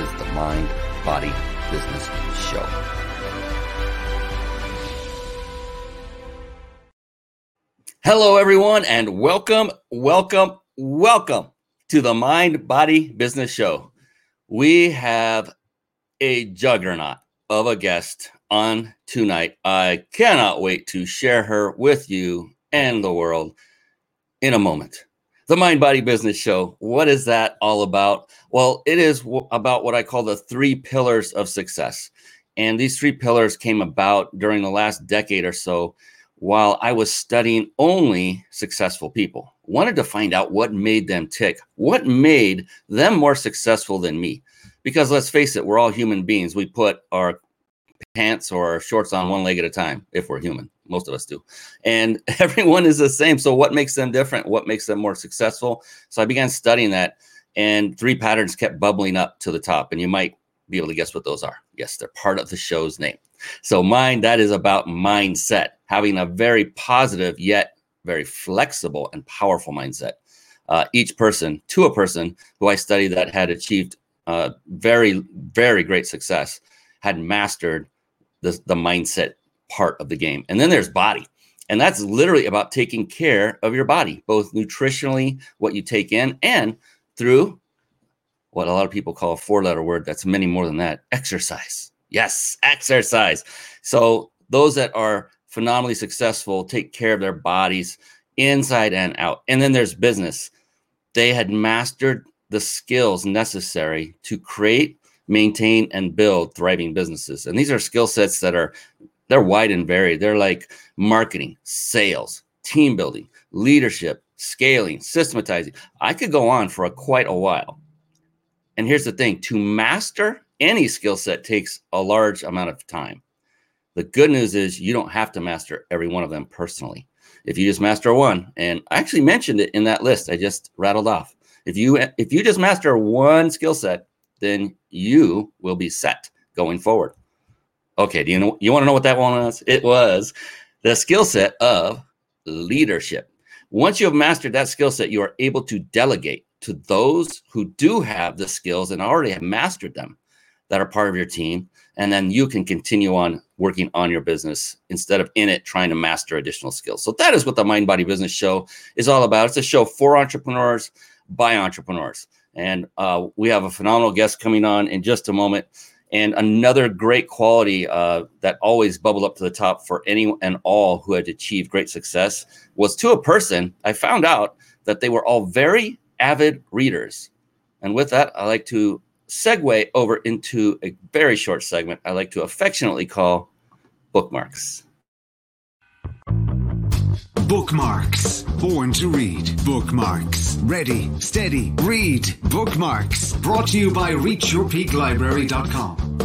is the Mind Body Business Show. Hello, everyone, and welcome, welcome, welcome to the Mind Body Business Show. We have a juggernaut of a guest on tonight. I cannot wait to share her with you and the world in a moment. The Mind Body Business Show. What is that all about? Well, it is w- about what I call the three pillars of success. And these three pillars came about during the last decade or so while I was studying only successful people. Wanted to find out what made them tick, what made them more successful than me. Because let's face it, we're all human beings. We put our pants or our shorts on one leg at a time if we're human. Most of us do. And everyone is the same. So, what makes them different? What makes them more successful? So, I began studying that, and three patterns kept bubbling up to the top. And you might be able to guess what those are. Yes, they're part of the show's name. So, mind that is about mindset, having a very positive yet very flexible and powerful mindset. Uh, each person, to a person who I studied that had achieved uh, very, very great success, had mastered the, the mindset part of the game. And then there's body. And that's literally about taking care of your body, both nutritionally, what you take in, and through what a lot of people call a four letter word that's many more than that exercise. Yes, exercise. So those that are phenomenally successful take care of their bodies inside and out. And then there's business. They had mastered the skills necessary to create, maintain, and build thriving businesses. And these are skill sets that are they're wide and varied. They're like marketing, sales, team building, leadership, scaling, systematizing. I could go on for a, quite a while. And here's the thing to master any skill set takes a large amount of time. The good news is you don't have to master every one of them personally. If you just master one, and I actually mentioned it in that list I just rattled off. If you if you just master one skill set, then you will be set going forward. Okay, do you know you want to know what that one was? It was the skill set of leadership. Once you have mastered that skill set, you are able to delegate to those who do have the skills and already have mastered them that are part of your team. And then you can continue on working on your business instead of in it trying to master additional skills. So that is what the Mind Body Business Show is all about. It's a show for entrepreneurs by entrepreneurs. And uh, we have a phenomenal guest coming on in just a moment. And another great quality uh, that always bubbled up to the top for any and all who had achieved great success was to a person, I found out that they were all very avid readers. And with that, I like to segue over into a very short segment I like to affectionately call bookmarks. Bookmarks. Born to read. Bookmarks. Ready, steady, read. Bookmarks. Brought to you by ReachYourPeakLibrary.com.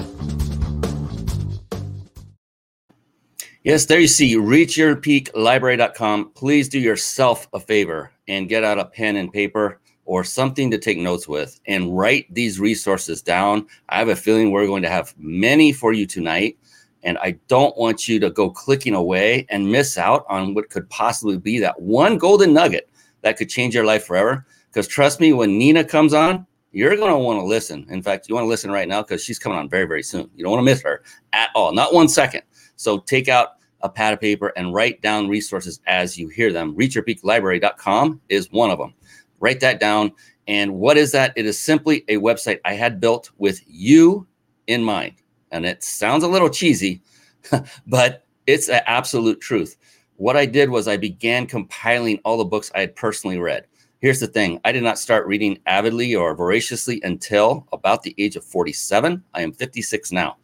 Yes, there you see, reachyourpeaklibrary.com. Please do yourself a favor and get out a pen and paper or something to take notes with and write these resources down. I have a feeling we're going to have many for you tonight. And I don't want you to go clicking away and miss out on what could possibly be that one golden nugget that could change your life forever. Because trust me, when Nina comes on, you're going to want to listen. In fact, you want to listen right now because she's coming on very, very soon. You don't want to miss her at all, not one second. So take out a pad of paper and write down resources as you hear them. ReachYourPeakLibrary.com is one of them. Write that down. And what is that? It is simply a website I had built with you in mind. And it sounds a little cheesy, but it's an absolute truth. What I did was I began compiling all the books I had personally read. Here's the thing I did not start reading avidly or voraciously until about the age of 47. I am 56 now.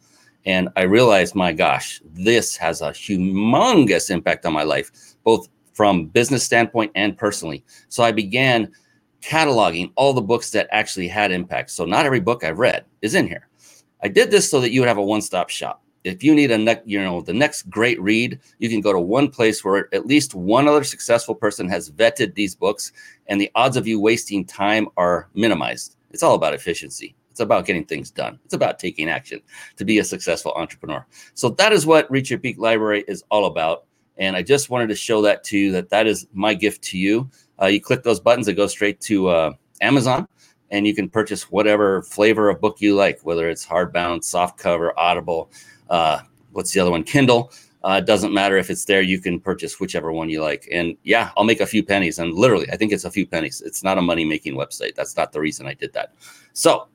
And I realized, my gosh, this has a humongous impact on my life, both from business standpoint and personally. So I began cataloging all the books that actually had impact. So not every book I've read is in here. I did this so that you would have a one-stop shop. If you need a ne- you know the next great read, you can go to one place where at least one other successful person has vetted these books, and the odds of you wasting time are minimized. It's all about efficiency. It's about getting things done. It's about taking action to be a successful entrepreneur. So that is what Reach Your Peak Library is all about. And I just wanted to show that to you that that is my gift to you. Uh, you click those buttons, it goes straight to uh, Amazon, and you can purchase whatever flavor of book you like, whether it's hardbound, soft cover, Audible. Uh, what's the other one? Kindle. Uh, it doesn't matter if it's there. You can purchase whichever one you like. And yeah, I'll make a few pennies. And literally, I think it's a few pennies. It's not a money making website. That's not the reason I did that. So,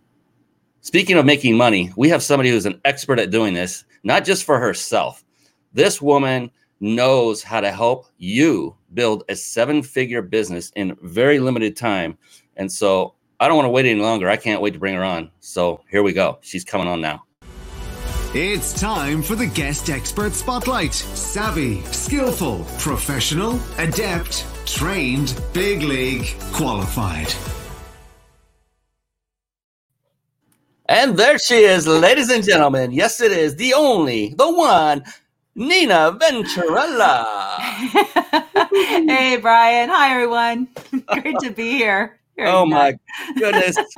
speaking of making money, we have somebody who's an expert at doing this, not just for herself. This woman knows how to help you build a seven figure business in very limited time. And so I don't want to wait any longer. I can't wait to bring her on. So here we go. She's coming on now. It's time for the guest expert spotlight. Savvy, skillful, professional, adept, trained, big league, qualified. And there she is, ladies and gentlemen. Yes, it is the only, the one, Nina Venturella. hey, Brian. Hi, everyone. Great to be here. Oh, my goodness.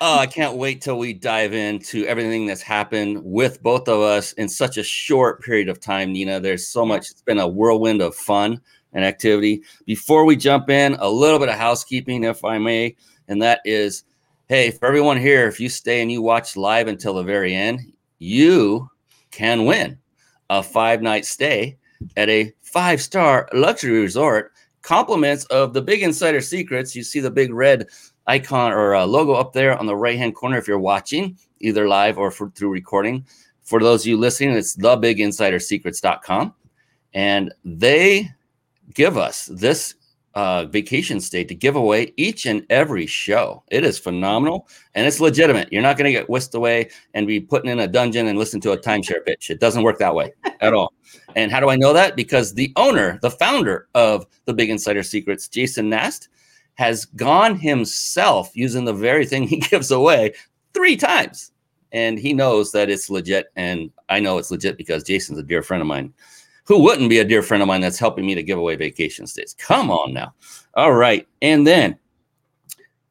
oh, I can't wait till we dive into everything that's happened with both of us in such a short period of time, Nina. There's so much, it's been a whirlwind of fun and activity. Before we jump in, a little bit of housekeeping, if I may, and that is hey, for everyone here, if you stay and you watch live until the very end, you can win a five night stay at a five star luxury resort. Compliments of the big insider secrets. You see the big red icon or uh, logo up there on the right hand corner if you're watching, either live or for, through recording. For those of you listening, it's thebiginsidersecrets.com. And they give us this uh, vacation stay to give away each and every show. It is phenomenal and it's legitimate. You're not going to get whisked away and be put in a dungeon and listen to a timeshare pitch. It doesn't work that way at all. And how do I know that? Because the owner, the founder of the Big Insider Secrets, Jason Nast, has gone himself using the very thing he gives away three times. And he knows that it's legit. And I know it's legit because Jason's a dear friend of mine who wouldn't be a dear friend of mine that's helping me to give away vacation stays? Come on now. All right. And then,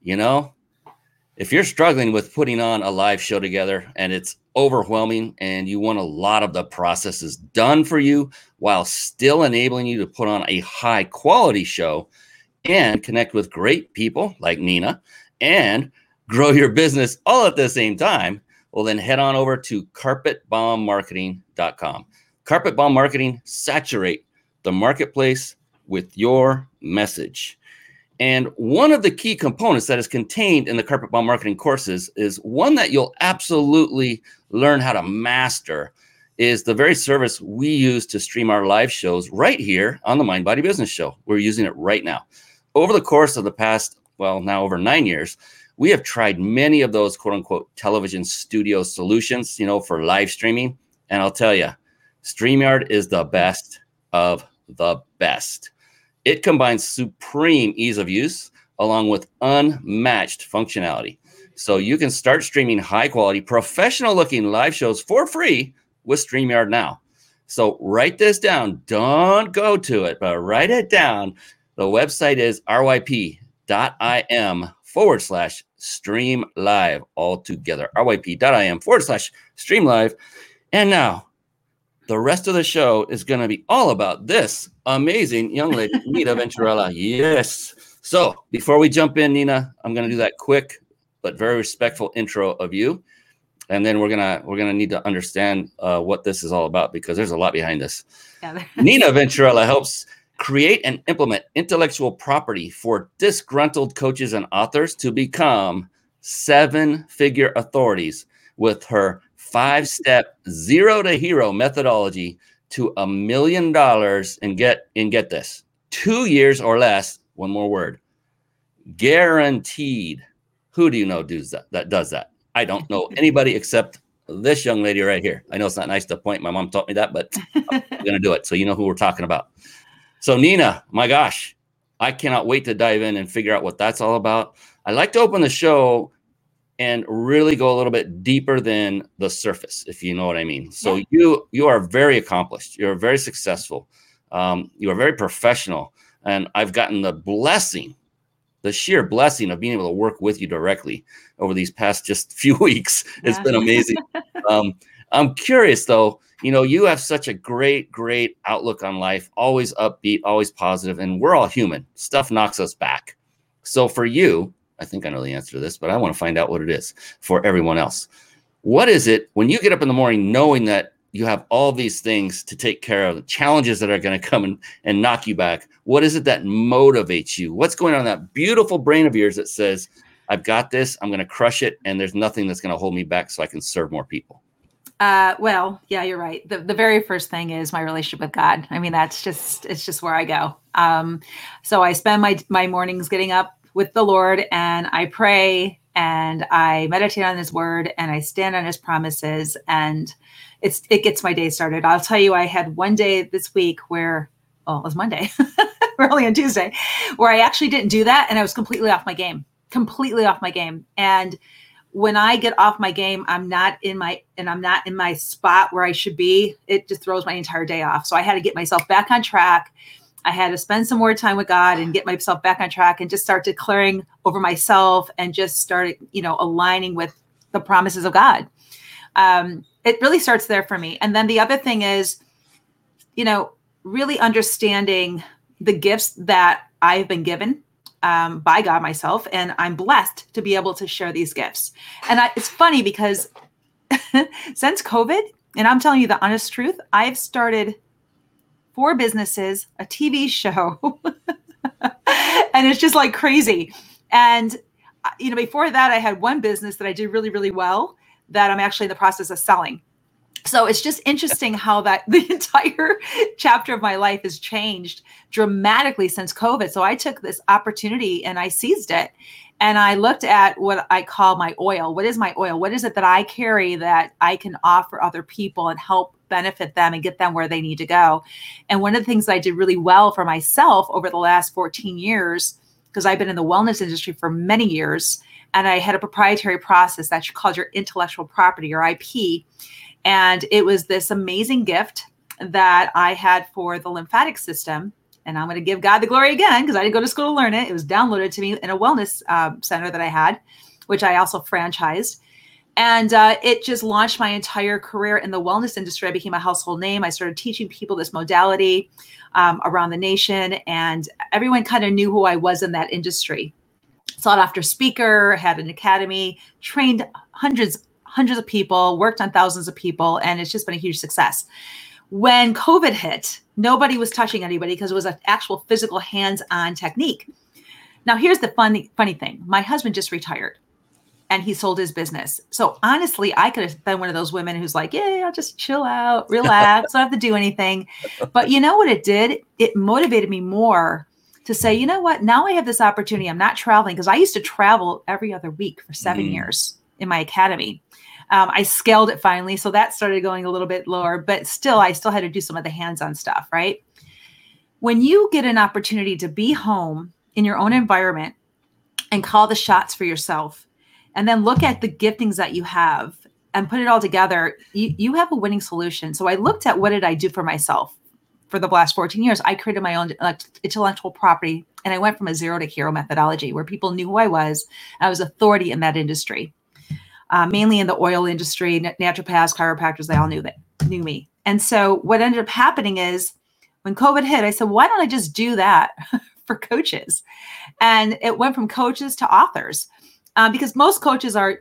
you know, if you're struggling with putting on a live show together and it's overwhelming and you want a lot of the processes done for you while still enabling you to put on a high quality show and connect with great people like Nina and grow your business all at the same time, well, then head on over to carpetbombmarketing.com. Carpet Bomb Marketing, saturate the marketplace with your message. And one of the key components that is contained in the Carpet Bomb Marketing courses is one that you'll absolutely learn how to master is the very service we use to stream our live shows right here on the Mind Body Business Show. We're using it right now. Over the course of the past, well, now over nine years, we have tried many of those quote unquote television studio solutions, you know, for live streaming. And I'll tell you, StreamYard is the best of the best. It combines supreme ease of use along with unmatched functionality. So you can start streaming high quality, professional looking live shows for free with StreamYard now. So write this down. Don't go to it, but write it down. The website is ryp.im forward slash stream live all together. ryp.im forward slash stream live. And now the rest of the show is going to be all about this amazing young lady, Nina Venturella. Yes. So before we jump in, Nina, I'm going to do that quick but very respectful intro of you, and then we're gonna we're gonna need to understand uh, what this is all about because there's a lot behind this. Yeah. Nina Venturella helps create and implement intellectual property for disgruntled coaches and authors to become seven-figure authorities with her five step zero to hero methodology to a million dollars and get and get this two years or less one more word guaranteed. Who do you know does that that does that? I don't know anybody except this young lady right here. I know it's not nice to point my mom taught me that but i'm gonna do it so you know who we're talking about. So nina my gosh i cannot wait to dive in and figure out what that's all about. I like to open the show and really go a little bit deeper than the surface, if you know what I mean. So yeah. you you are very accomplished. You're very successful. Um, you are very professional, and I've gotten the blessing, the sheer blessing of being able to work with you directly over these past just few weeks. Yeah. It's been amazing. um, I'm curious though. You know, you have such a great, great outlook on life. Always upbeat, always positive, and we're all human. Stuff knocks us back. So for you, I think I know the answer to this, but I want to find out what it is for everyone else. What is it when you get up in the morning knowing that you have all these things to take care of, the challenges that are going to come and, and knock you back? What is it that motivates you? What's going on in that beautiful brain of yours that says, I've got this, I'm going to crush it, and there's nothing that's going to hold me back so I can serve more people? Uh, well, yeah, you're right. The, the very first thing is my relationship with God. I mean, that's just, it's just where I go. Um, so I spend my, my mornings getting up with the Lord and I pray and I meditate on his word and I stand on his promises and it's it gets my day started. I'll tell you I had one day this week where well, it was Monday. We're only on Tuesday, where I actually didn't do that and I was completely off my game. Completely off my game. And when I get off my game, I'm not in my and I'm not in my spot where I should be. It just throws my entire day off. So I had to get myself back on track I had to spend some more time with God and get myself back on track and just start declaring over myself and just start, you know, aligning with the promises of God. Um, it really starts there for me. And then the other thing is, you know, really understanding the gifts that I've been given um, by God myself, and I'm blessed to be able to share these gifts. And I, it's funny because since COVID, and I'm telling you the honest truth, I've started four businesses, a TV show, and it's just like crazy. And uh, you know, before that, I had one business that I did really, really well that I'm actually in the process of selling. So it's just interesting how that the entire chapter of my life has changed dramatically since COVID. So I took this opportunity and I seized it. And I looked at what I call my oil. What is my oil? What is it that I carry that I can offer other people and help benefit them and get them where they need to go. And one of the things I did really well for myself over the last 14 years, because I've been in the wellness industry for many years, and I had a proprietary process that's called your intellectual property or IP. And it was this amazing gift that I had for the lymphatic system. And I'm going to give God the glory again because I didn't go to school to learn it. It was downloaded to me in a wellness um, center that I had, which I also franchised. And uh, it just launched my entire career in the wellness industry. I became a household name. I started teaching people this modality um, around the nation, and everyone kind of knew who I was in that industry. Sought after speaker, had an academy, trained hundreds, hundreds of people, worked on thousands of people, and it's just been a huge success. When COVID hit, nobody was touching anybody because it was an actual physical hands-on technique. Now, here's the funny, funny thing: my husband just retired and he sold his business. So honestly, I could have been one of those women who's like, yeah, I'll just chill out, relax, don't have to do anything. But you know what it did? It motivated me more to say, you know what? Now I have this opportunity. I'm not traveling because I used to travel every other week for seven mm. years in my academy. Um, I scaled it finally. So that started going a little bit lower, but still, I still had to do some of the hands on stuff, right? When you get an opportunity to be home in your own environment and call the shots for yourself, and then look at the giftings that you have and put it all together, you, you have a winning solution. So I looked at what did I do for myself for the last 14 years. I created my own intellectual property and I went from a zero to hero methodology where people knew who I was. I was authority in that industry, uh, mainly in the oil industry, naturopaths, chiropractors, they all knew that knew me. And so what ended up happening is when COVID hit, I said, why don't I just do that for coaches? And it went from coaches to authors um, because most coaches are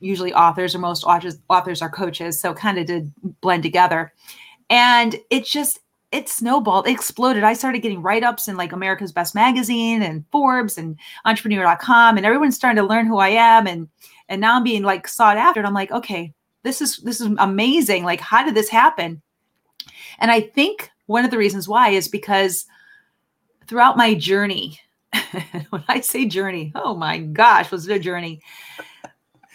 usually authors or most authors authors are coaches so kind of did blend together. And it just it snowballed it exploded. I started getting write-ups in like america's best magazine and forbes and entrepreneur.com and everyone's starting to learn who i am and and now i'm being like sought after and i'm like okay this is this is amazing. Like how did this happen? And i think one of the reasons why is because throughout my journey when I say journey, oh my gosh, was it a journey?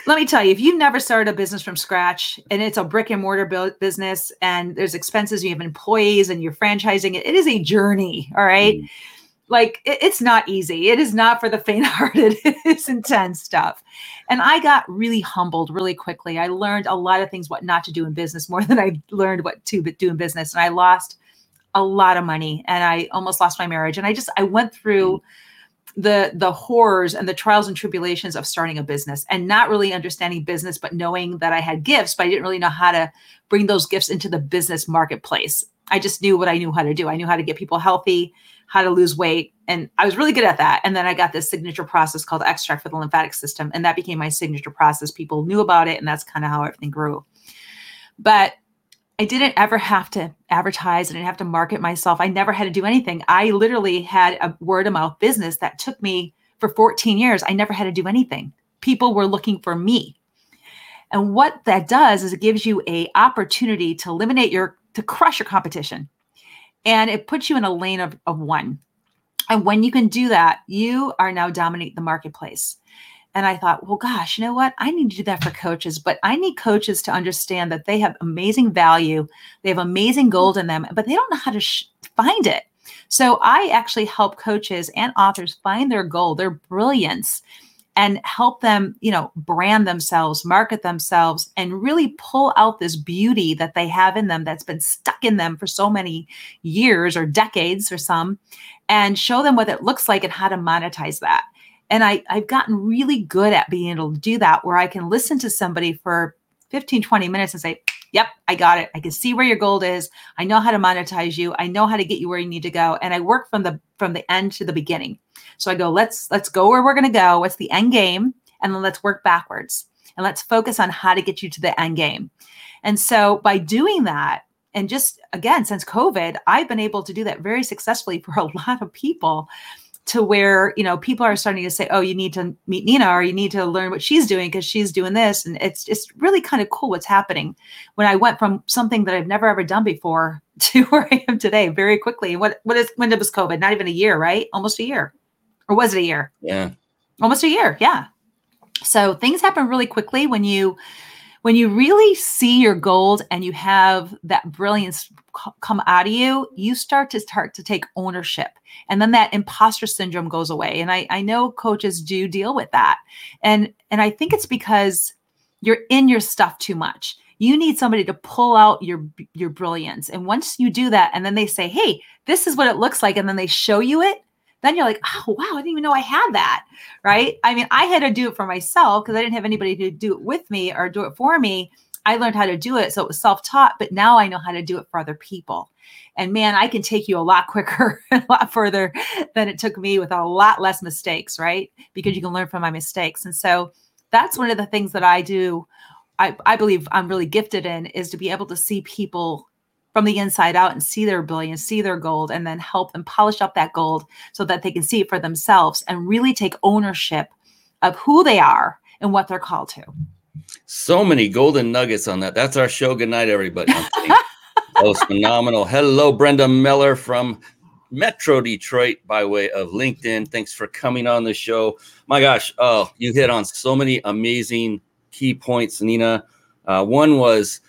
Let me tell you, if you've never started a business from scratch and it's a brick and mortar business and there's expenses, you have employees and you're franchising it, it is a journey. All right. Mm. like it, it's not easy. It is not for the faint-hearted. it's intense stuff. And I got really humbled really quickly. I learned a lot of things what not to do in business more than I learned what to do in business. And I lost a lot of money and I almost lost my marriage. And I just I went through the the horrors and the trials and tribulations of starting a business and not really understanding business but knowing that I had gifts but I didn't really know how to bring those gifts into the business marketplace. I just knew what I knew how to do. I knew how to get people healthy, how to lose weight, and I was really good at that. And then I got this signature process called extract for the lymphatic system and that became my signature process. People knew about it and that's kind of how everything grew. But I didn't ever have to advertise. I didn't have to market myself. I never had to do anything. I literally had a word of mouth business that took me for 14 years. I never had to do anything. People were looking for me. And what that does is it gives you a opportunity to eliminate your to crush your competition. And it puts you in a lane of, of one. And when you can do that, you are now dominate the marketplace. And I thought, well, gosh, you know what? I need to do that for coaches, but I need coaches to understand that they have amazing value, they have amazing gold in them, but they don't know how to sh- find it. So I actually help coaches and authors find their gold, their brilliance, and help them, you know, brand themselves, market themselves, and really pull out this beauty that they have in them that's been stuck in them for so many years or decades or some, and show them what it looks like and how to monetize that. And I, I've gotten really good at being able to do that where I can listen to somebody for 15, 20 minutes and say, Yep, I got it. I can see where your gold is. I know how to monetize you. I know how to get you where you need to go. And I work from the from the end to the beginning. So I go, let's let's go where we're gonna go. What's the end game? And then let's work backwards. And let's focus on how to get you to the end game. And so by doing that, and just again, since COVID, I've been able to do that very successfully for a lot of people to where you know people are starting to say oh you need to meet nina or you need to learn what she's doing because she's doing this and it's just really kind of cool what's happening. When i went from something that i've never ever done before to where i am today very quickly what what is when it was covid not even a year right? Almost a year. Or was it a year? Yeah. Almost a year yeah. So things happen really quickly when you when you really see your gold and you have that brilliance come out of you, you start to start to take ownership. And then that imposter syndrome goes away. And I, I know coaches do deal with that. And and I think it's because you're in your stuff too much. You need somebody to pull out your your brilliance. And once you do that, and then they say, hey, this is what it looks like, and then they show you it, then you're like, oh, wow, I didn't even know I had that. Right. I mean, I had to do it for myself because I didn't have anybody to do it with me or do it for me. I learned how to do it. So it was self taught, but now I know how to do it for other people. And man, I can take you a lot quicker, a lot further than it took me with a lot less mistakes, right? Because you can learn from my mistakes. And so that's one of the things that I do. I, I believe I'm really gifted in is to be able to see people from the inside out and see their ability see their gold, and then help them polish up that gold so that they can see it for themselves and really take ownership of who they are and what they're called to. So many golden nuggets on that. That's our show. Good night, everybody. that was phenomenal. Hello, Brenda Miller from Metro Detroit by way of LinkedIn. Thanks for coming on the show. My gosh, oh, you hit on so many amazing key points, Nina. Uh, one was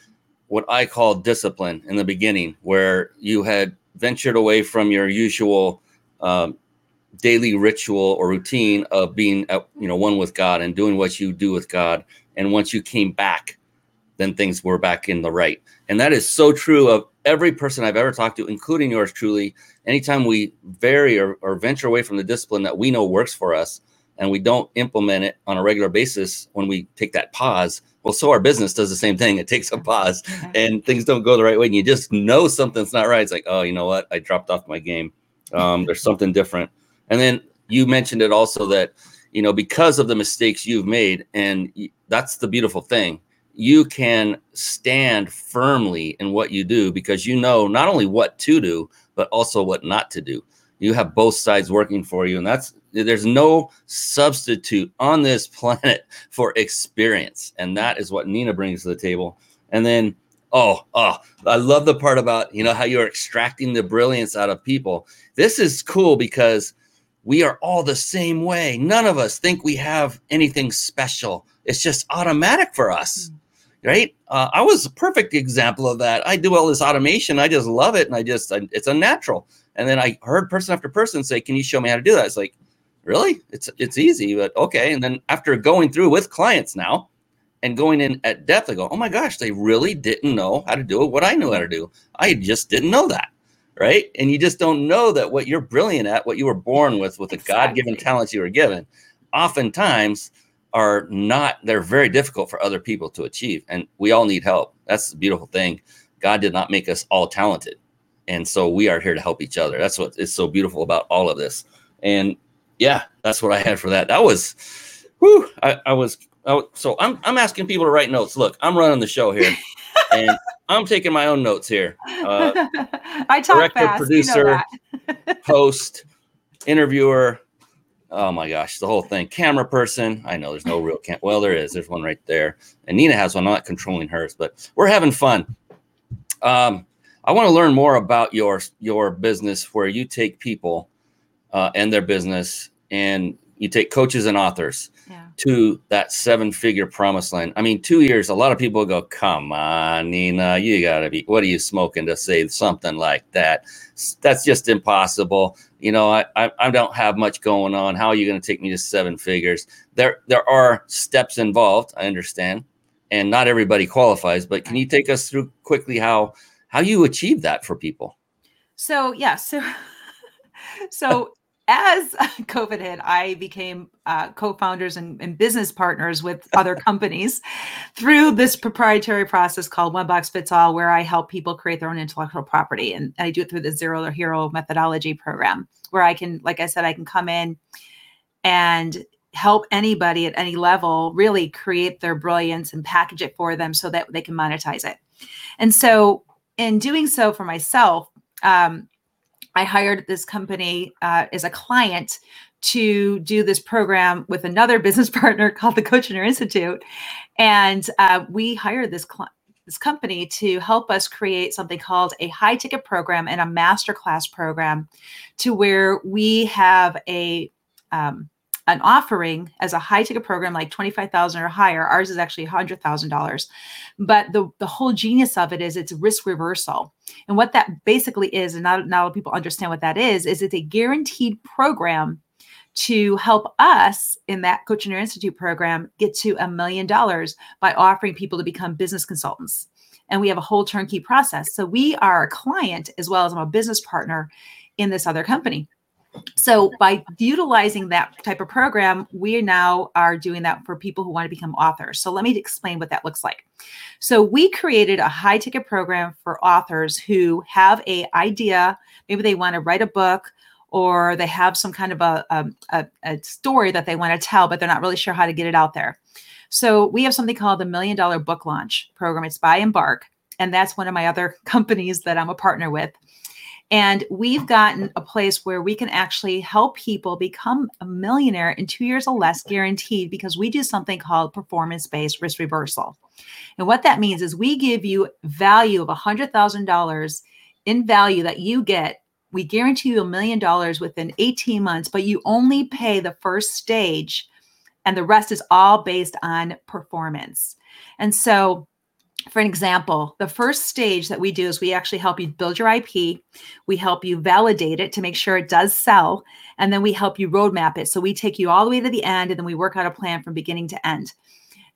what I call discipline in the beginning, where you had ventured away from your usual um, daily ritual or routine of being, at, you know, one with God and doing what you do with God. And once you came back, then things were back in the right. And that is so true of every person I've ever talked to, including yours truly. Anytime we vary or, or venture away from the discipline that we know works for us, and we don't implement it on a regular basis when we take that pause well so our business does the same thing. It takes a pause and things don't go the right way and you just know something's not right. It's like oh you know what? I dropped off my game. Um, there's something different. And then you mentioned it also that you know because of the mistakes you've made and that's the beautiful thing. You can stand firmly in what you do because you know not only what to do but also what not to do. You have both sides working for you and that's there's no substitute on this planet for experience. And that is what nina brings to the table. And then oh oh i love the part about you know how you're extracting the brilliance out of people. This is cool because we are all the same way. None of us think we have anything special. It's just automatic for us mm. right? Uh, i was a perfect example of that. I do all this automation. I just love it. And i just I, it's unnatural. And then I heard person after person say, "Can you show me how to do that?" It's like, really? It's it's easy, but okay. And then after going through with clients now and going in at depth, I go, "Oh my gosh, they really didn't know how to do it. What I knew how to do, I just didn't know that." Right? And you just don't know that what you're brilliant at, what you were born with, with the Exactly. God-given talents you were given, oftentimes are not. They're very difficult for other people to achieve, and we all need help. That's the beautiful thing. God did not make us all talented and so we are here to help each other that's what is so beautiful about all of this and yeah that's what i had for that. That was whew, I, I was I, so I'm, I'm asking people to write notes. Look i'm running the show here and i'm taking my own notes here. Uh, I talk director, fast. producer, you know that. host interviewer. Oh my gosh the whole thing. Camera person. I know there's no real cam well there is. There's one right there. And nina has one i'm not controlling hers but we're having fun. Um, i want to learn more about your your business where you take people uh, and their business and you take coaches and authors Yeah. to that seven figure promise line. I mean, two years, a lot of people go, come on, Nina, you gotta be, what are you smoking to say something like that? That's just impossible. You know, I, I, I don't have much going on. How are you going to take me to seven figures? There, there are steps involved. I understand. And not everybody qualifies, but can you take us through quickly how, how you achieve that for people? So yeah, so so as COVID hit, I became uh, co-founders and, and business partners with other companies through this proprietary process called One Box Fits All, where I help people create their own intellectual property, and I do it through the Zero to Hero methodology program, where I can, like I said, I can come in and help anybody at any level really create their brilliance and package it for them so that they can monetize it. And so, in doing so for myself, um, I hired this company uh, as a client to do this program with another business partner called the Coachiner Institute, and uh, we hired this cli this company to help us create something called a high ticket program and a masterclass program, to where we have a um, an offering as a high ticket program like 25,000 or higher. Ours is actually $100,000. But the, the whole genius of it is it's risk reversal. And what that basically is, and not, not a lot of people understand what that is, is it's a guaranteed program to help us in that Coaching Your Institute program get to a million dollars by offering people to become business consultants. And we have a whole turnkey process. So we are a client as well as I'm a business partner in this other company. So by utilizing that type of program, we now are doing that for people who want to become authors. So let me explain what that looks like. So we created a high ticket program for authors who have a idea, maybe they want to write a book or they have some kind of a, um, a, a story that they want to tell, but they're not really sure how to get it out there. So we have something called the Million Dollar Book Launch Program. It's by Embark, and that's one of my other companies that I'm a partner with. And we've gotten a place where we can actually help people become a millionaire in two years or less, guaranteed, because we do something called performance based risk reversal. And what that means is we give you value of $100,000 in value that you get. We guarantee you a million dollars within 18 months, but you only pay the first stage, and the rest is all based on performance. And so, for an example, the first stage that we do is we actually help you build your IP. We help you validate it to make sure it does sell. And then we help you roadmap it. So we take you all the way to the end and then we work out a plan from beginning to end.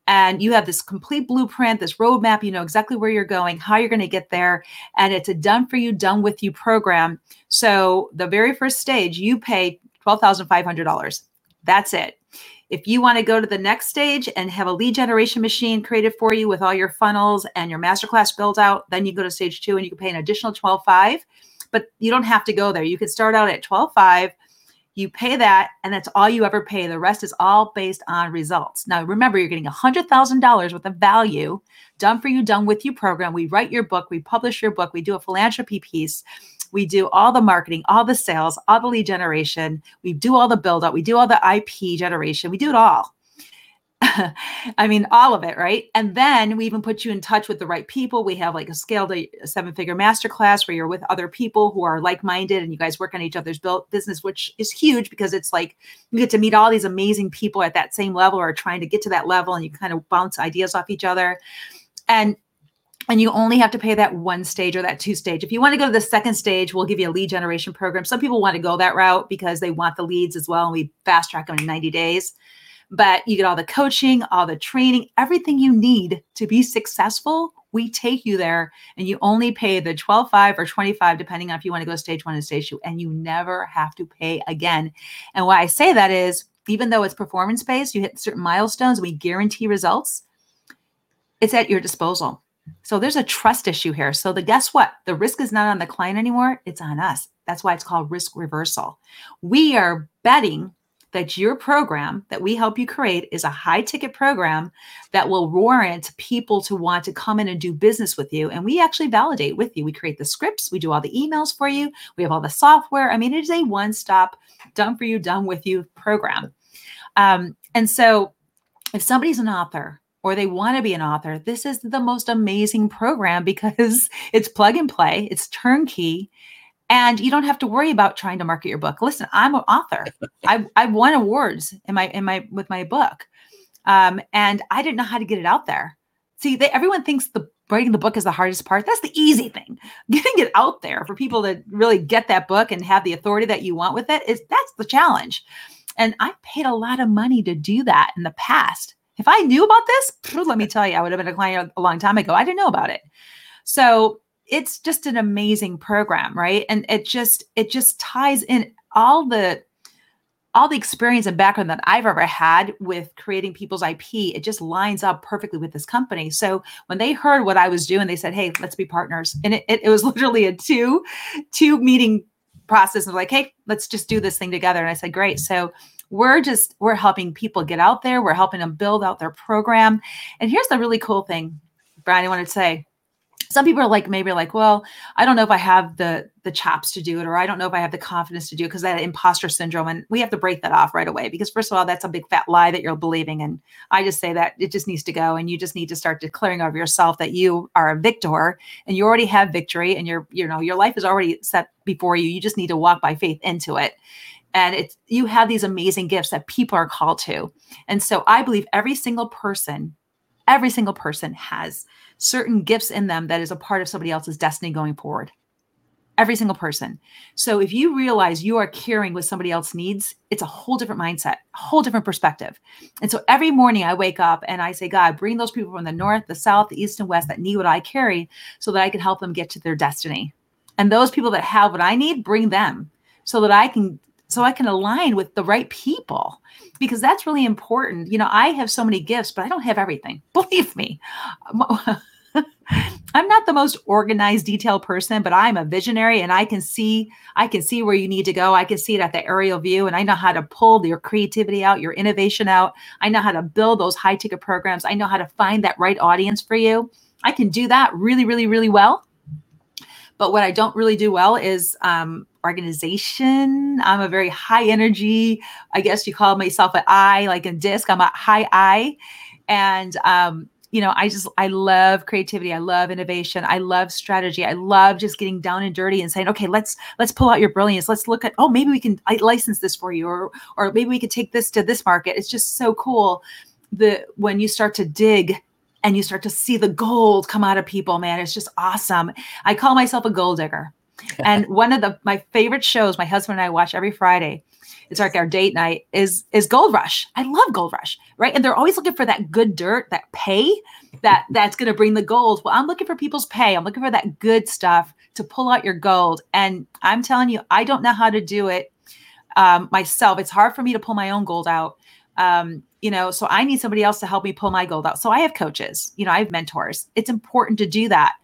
And you have this complete blueprint, this roadmap. You know exactly where you're going, how you're going to get there. And it's a done for you, done with you program. So the very first stage, you pay $12,500. That's it. If you want to go to the next stage and have a lead generation machine created for you with all your funnels and your masterclass built out, then you go to stage two and you can pay an additional 12.5. But you don't have to go there. You can start out at 12.5. You pay that, and that's all you ever pay. The rest is all based on results. Now, remember, you're getting $100,000 worth of value done for you, done with you program. We write your book, we publish your book, we do a philanthropy piece, we do all the marketing, all the sales, all the lead generation. We do all the build up. We do all the IP generation. We do it all. I mean, all of it, right? And then we even put you in touch with the right people. We have like a scaled uh, seven figure masterclass where you're with other people who are like minded and you guys work on each other's built business, which is huge because it's like you get to meet all these amazing people at that same level or trying to get to that level and you kind of bounce ideas off each other. And and you only have to pay that one stage or that two stage. If you want to go to the second stage, we'll give you a lead generation program. Some people want to go that route because they want the leads as well, and we fast track them in 90 days. But you get all the coaching, all the training, everything you need to be successful. We take you there, and you only pay the 12.5 or 25, depending on if you want to go stage one and stage two, and you never have to pay again. And why I say that is, even though it's performance based, you hit certain milestones, we guarantee results. It's at your disposal so there's a trust issue here. So the guess what? The risk is not on the client anymore, it's on us. That's why it's called risk reversal. We are betting that your program that we help you create is a high ticket program that will warrant people to want to come in and do business with you. And we actually validate with you. We create the scripts, we do all the emails for you, we have all the software. I mean, it is a one stop, done for you, done with you program. Um, and so if somebody's an author or they want to be an author, this is the most amazing program because it's plug and play, it's turnkey, and you don't have to worry about trying to market your book. Listen, I'm an author. I I won awards in my in my with my book, um, and I didn't know how to get it out there. See, they, everyone thinks the writing the book is the hardest part. That's the easy thing. Getting it out there for people to really get that book and have the authority that you want with it is that's the challenge. And I paid a lot of money to do that in the past. If I knew about this, let me tell you, I would have been a client a long time ago. I didn't know about it. So it's just an amazing program, right? And it just it just ties in all the all the experience and background that I've ever had with creating people's IP, it just lines up perfectly with this company. So when they heard what I was doing, they said, "Hey, let's be partners." And it, it, it was literally a two two meeting process. And like, "Hey, let's just do this thing together." And I said, "Great." So we're just we're helping people get out there. We're helping them build out their program. And here's the really cool thing brian i want to say. Some people are like maybe like well i don't know if i have the the chops to do it or i don't know if i have the confidence to do it because that imposter syndrome and we have to break that off right away because first of all that's a big fat lie that you're believing and i just say that it just needs to go and you just need to start declaring over yourself that you are a victor and you already have victory and your you know your life is already set before you. You just need to walk by faith into it and it's you have these amazing gifts that people are called to. And so i believe every single person every single person has certain gifts in them that is a part of somebody else's destiny going forward. Every single person. So if you realize you are caring what somebody else needs it's a whole different mindset a whole different perspective. And so every morning i wake up and i say god bring those people from the north the south the east and west that need what i carry so that i can help them get to their destiny. And those people that have what i need bring them so that i can so I can align with the right people because that's really important. You know, I have so many gifts, but I don't have everything. Believe me. I'm not the most organized, detailed person, but I'm a visionary and I can see I can see where you need to go. I can see it at the aerial view and I know how to pull your creativity out, your innovation out. I know how to build those high ticket programs. I know how to find that right audience for you. I can do that really, really, really well. But what I don't really do well is um, organization. I'm a very high energy. I guess you call myself an I, like a DISC. I'm a high I, and um, you know, I just I love creativity. I love innovation. I love strategy. I love just getting down and dirty and saying, okay, let's let's pull out your brilliance. Let's look at oh maybe we can I license this for you, or or maybe we could take this to this market. It's just so cool. The when you start to dig and you start to see the gold come out of people, man, it's just awesome. I call myself a gold digger. and one of the my favorite shows my husband and I watch every Friday, it's like our date night, is is Gold Rush. I love Gold Rush, right? And they're always looking for that good dirt, that pay that that's going to bring the gold. Well, I'm looking for people's pay. I'm looking for that good stuff to pull out your gold. And I'm telling you, I don't know how to do it um, myself. It's hard for me to pull my own gold out. Um, you know, so I need somebody else to help me pull my gold out. So I have coaches, you know, I have mentors. It's important to do that.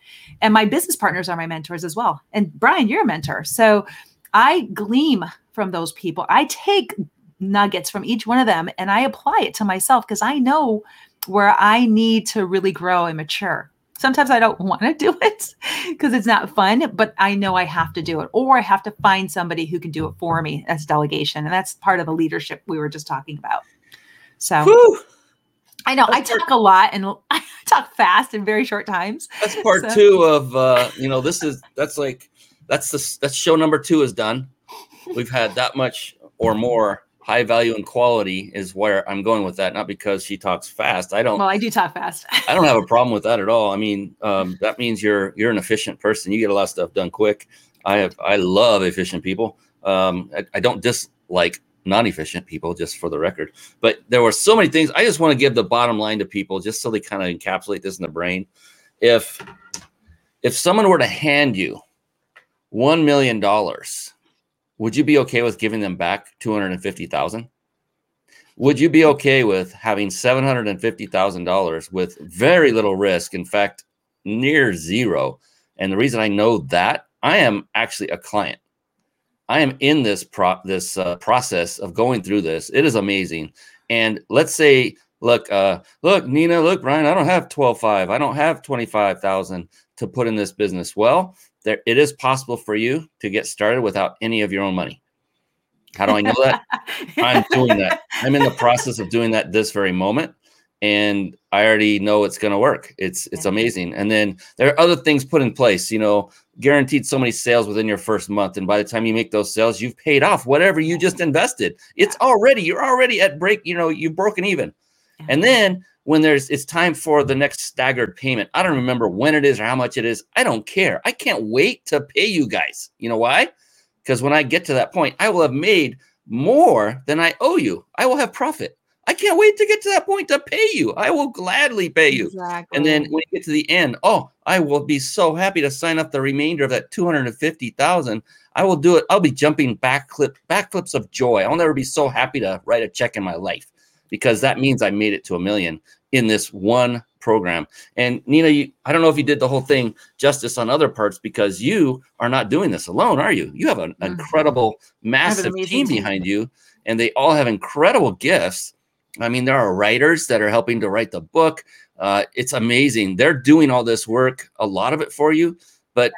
And my business partners are my mentors as well. And Brian, you're a mentor. So I gleam from those people. I take nuggets from each one of them and I apply it to myself because I know where I need to really grow and mature. Sometimes I don't want to do it because it's not fun, but I know I have to do it, or I have to find somebody who can do it for me. That's delegation. And that's part of the leadership we were just talking about. So Whew. I know that's I talk part, a lot and I talk fast in very short times. That's part so. two of uh, you know, this is that's like that's the that's show number two is done. We've had that much or more high value and quality is where I'm going with that. Not because she talks fast. I don't. Well, I do talk fast. I don't have a problem with that at all. I mean, um, that means you're you're an efficient person. You get a lot of stuff done quick. I have I love efficient people. Um, I, I don't dislike non-efficient people, just for the record. But there were so many things. I just want to give the bottom line to people, just so they kind of encapsulate this in the brain. If if someone were to hand you one million dollars would you be okay with giving them back 250,000? Would you be okay with having $750,000 with very little risk, in fact, near zero? And the reason I know that, I am actually a client. I am in this pro- this uh, process of going through this. It is amazing. And let's say, look, uh, look, Nina, look, Brian, I don't have 12.5. I don't have 25,000 to put in this business. Well, there it is possible for you to get started without any of your own money. How do I know that? I'm doing that. I'm in the process of doing that this very moment and I already know it's going to work. It's it's amazing. And then there are other things put in place, you know, guaranteed so many sales within your first month and by the time you make those sales, you've paid off whatever you just invested. It's already you're already at break, you know, you've broken even. And then when there's it's time for the next staggered payment. I don't remember when it is or how much it is. I don't care. I can't wait to pay you guys. You know why? Because when I get to that point, I will have made more than I owe you. I will have profit. I can't wait to get to that point to pay you. I will gladly pay you. Exactly. And then when you get to the end, oh, I will be so happy to sign up the remainder of that 250,000. I will do it. I'll be jumping backflip backflips of joy. I'll never be so happy to write a check in my life because that means I made it to a million in this one program. And Nina, you, I don't know if you did the whole thing justice on other parts because you are not doing this alone, are you? You have an mm-hmm. incredible, massive an team behind you, and they all have incredible gifts. I mean, there are writers that are helping to write the book. Uh, it's amazing. They're doing all this work, a lot of it for you. But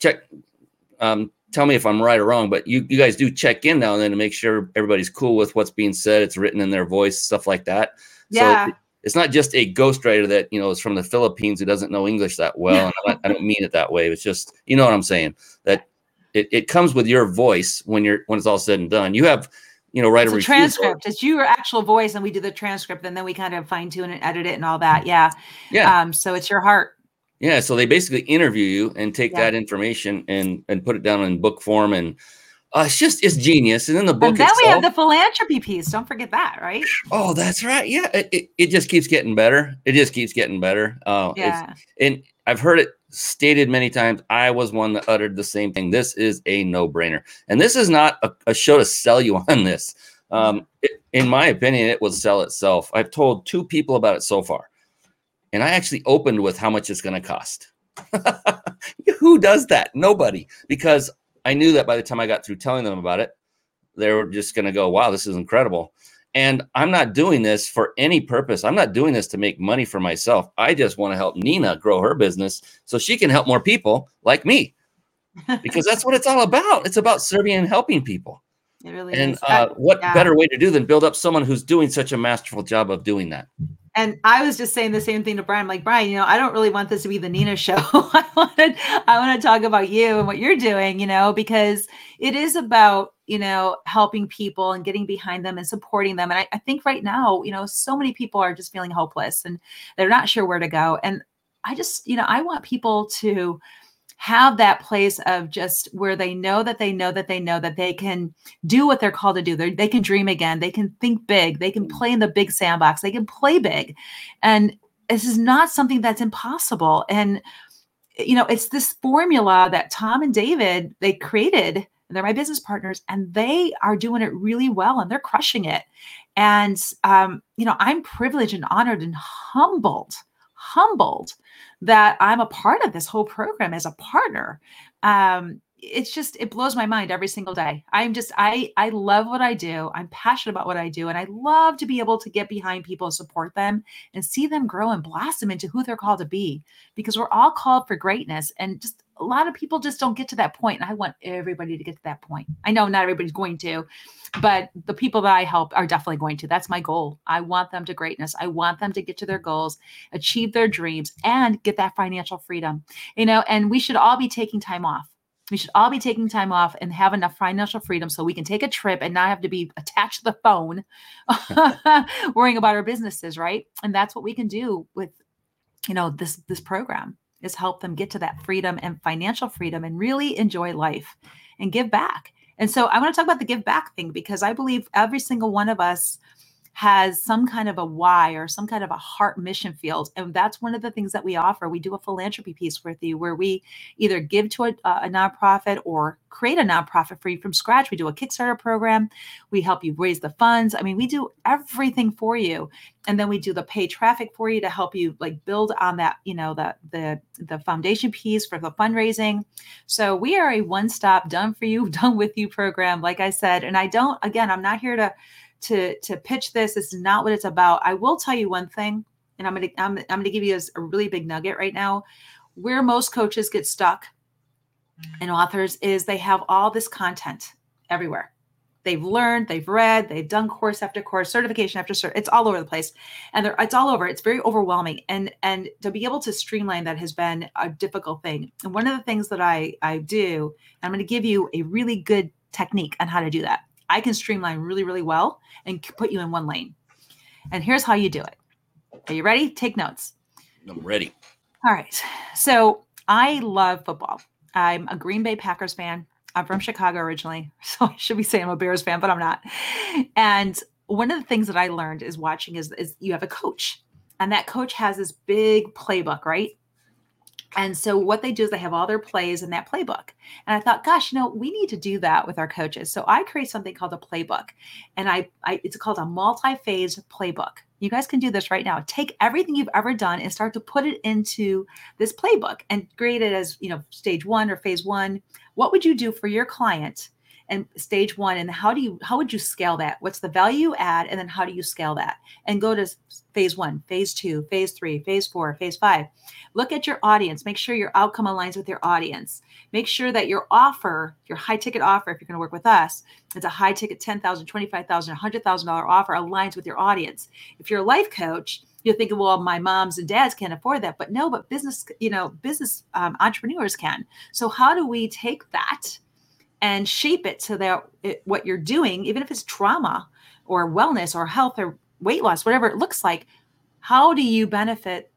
check, um, tell me if I'm right or wrong, but you, you guys do check in now and then to make sure everybody's cool with what's being said. It's written in their voice, stuff like that. Yeah. So it's not just a ghostwriter that, you know, is from the Philippines who doesn't know English that well. And I, don't mean it that way. It's just, you know what I'm saying? That it, it comes with your voice when you're, when it's all said and done. You have, you know, write it's a, a transcript. It's your actual voice, and we do the transcript, and then we kind of fine tune and edit it and all that. Yeah. Yeah. Um, so it's your heart. Yeah, so they basically interview you and take yeah. that information and and put it down in book form, and uh, it's just it's genius. And then the book. And then itself, we have the philanthropy piece. Don't forget that, right? Oh, that's right. Yeah, it, it, it just keeps getting better. It just keeps getting better. Uh, yeah. And I've heard it stated many times. I was one that uttered the same thing. This is a no brainer, and this is not a, a show to sell you on this. Um, it, in my opinion, it will sell itself. I've told two people about it so far. And I actually opened with how much it's going to cost. Who does that? Nobody. Because I knew that by the time I got through telling them about it, they were just going to go, wow, this is incredible. And I'm not doing this for any purpose. I'm not doing this to make money for myself. I just want to help Nina grow her business so she can help more people like me. because that's what it's all about. It's about serving and helping people. It really and is. Uh, what yeah. better way to do than build up someone who's doing such a masterful job of doing that? And I was just saying the same thing to Brian. like, Brian, you know, I don't really want this to be the Nina show. I wanted, I want to talk about you and what you're doing, you know, because it is about, you know, helping people and getting behind them and supporting them. And I, I think right now, you know, so many people are just feeling hopeless and they're not sure where to go. And I just, you know, I want people to have that place of just where they know that they know that they know that they can do what they're called to do. They're, they can dream again. They can think big. They can mm-hmm. play in the big sandbox. They can play big. And this is not something that's impossible. And, you know, it's this formula that Tom and David, they created. They're my business partners and they are doing it really well and they're crushing it. And, um, you know, I'm privileged and honored and humbled, humbled that I'm a part of this whole program as a partner. Um, it's just it blows my mind every single day. I'm just I I love what I do. I'm passionate about what I do and I love to be able to get behind people and support them and see them grow and blossom into who they're called to be because we're all called for greatness and just a lot of people just don't get to that point and I want everybody to get to that point. I know not everybody's going to, but the people that I help are definitely going to. That's my goal. I want them to greatness. I want them to get to their goals, achieve their dreams, and get that financial freedom. You know, and we should all be taking time off. We should all be taking time off and have enough financial freedom so we can take a trip and not have to be attached to the phone worrying about our businesses, right? And that's what we can do with you know this this program is help them get to that freedom and financial freedom and really enjoy life and give back. And so I want to talk about the give back thing because I believe every single one of us has some kind of a why or some kind of a heart mission field. And that's one of the things that we offer. We do a philanthropy piece with you where we either give to a, a nonprofit or create a nonprofit for you from scratch. We do a Kickstarter program. We help you raise the funds. I mean, we do everything for you. And then we do the pay traffic for you to help you like build on that, you know, the the the foundation piece for the fundraising. So we are a one-stop done for you, done with you program, like I said. And I don't, again, I'm not here to to to pitch this. This is not what it's about. I will tell you one thing, and I'm gonna I'm, I'm gonna give you a, really big nugget right now. Where most coaches get stuck mm. and authors is they have all this content everywhere. They've learned, they've read, they've done course after course, certification after cert. It's all over the place, and they're, it's all over. It's very overwhelming, and and to be able to streamline that has been a difficult thing. And one of the things that I I do, I'm going to give you a really good technique on how to do that. I can streamline really, really well and put you in one lane. And here's how you do it. Are you ready? Take notes. I'm ready. All right. So I love football. I'm a Green Bay Packers fan. I'm from Chicago originally. So I should be saying I'm a Bears fan, but I'm not. And one of the things that I learned is watching is, is you have a coach. And that coach has this big playbook, right? And so what they do is they have all their plays in that playbook. And I thought, gosh, you know, we need to do that with our coaches. So I create something called a playbook. And I, I it's called a multi-phase playbook. You guys can do this right now. Take everything you've ever done and start to put it into this playbook and grade it as, you know, stage 1 or phase 1. What would you do for your client and stage one and how do you how would you scale that? What's the value add and then how do you scale that? And go to phase one phase two phase three phase four phase five. Look at your audience. Make sure your outcome aligns with your audience. Make sure that your offer your high ticket offer if you're going to work with us it's a high ticket 10000 25000 $100000 offer aligns with your audience. If you're a life coach you're thinking well my moms and dads can't afford that but no but business you know business um, entrepreneurs can. So how do we take that and shape it to that it, what you're doing, even if it's trauma or wellness or health or weight loss, whatever it looks like. How do you benefit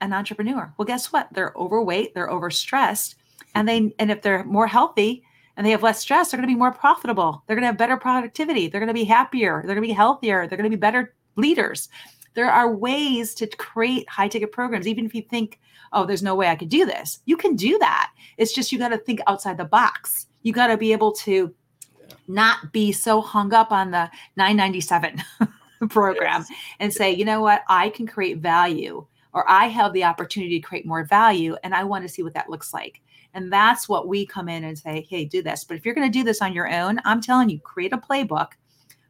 an entrepreneur? Well, guess what? They're overweight, they're overstressed, and they and if they're more healthy and they have less stress, they're going to be more profitable. They're going to have better productivity. They're going to be happier. They're going to be healthier. They're going to be better leaders. There are ways to create high ticket programs, even if you think, oh, there's no way I could do this. You can do that. It's just you got to think outside the box you got to be able to not be so hung up on the 997 program yes. and say, you know what, I can create value or I have the opportunity to create more value and I want to see what that looks like. And that's what we come in and say, hey, do this. But if you're going to do this on your own, I'm telling you, create a playbook,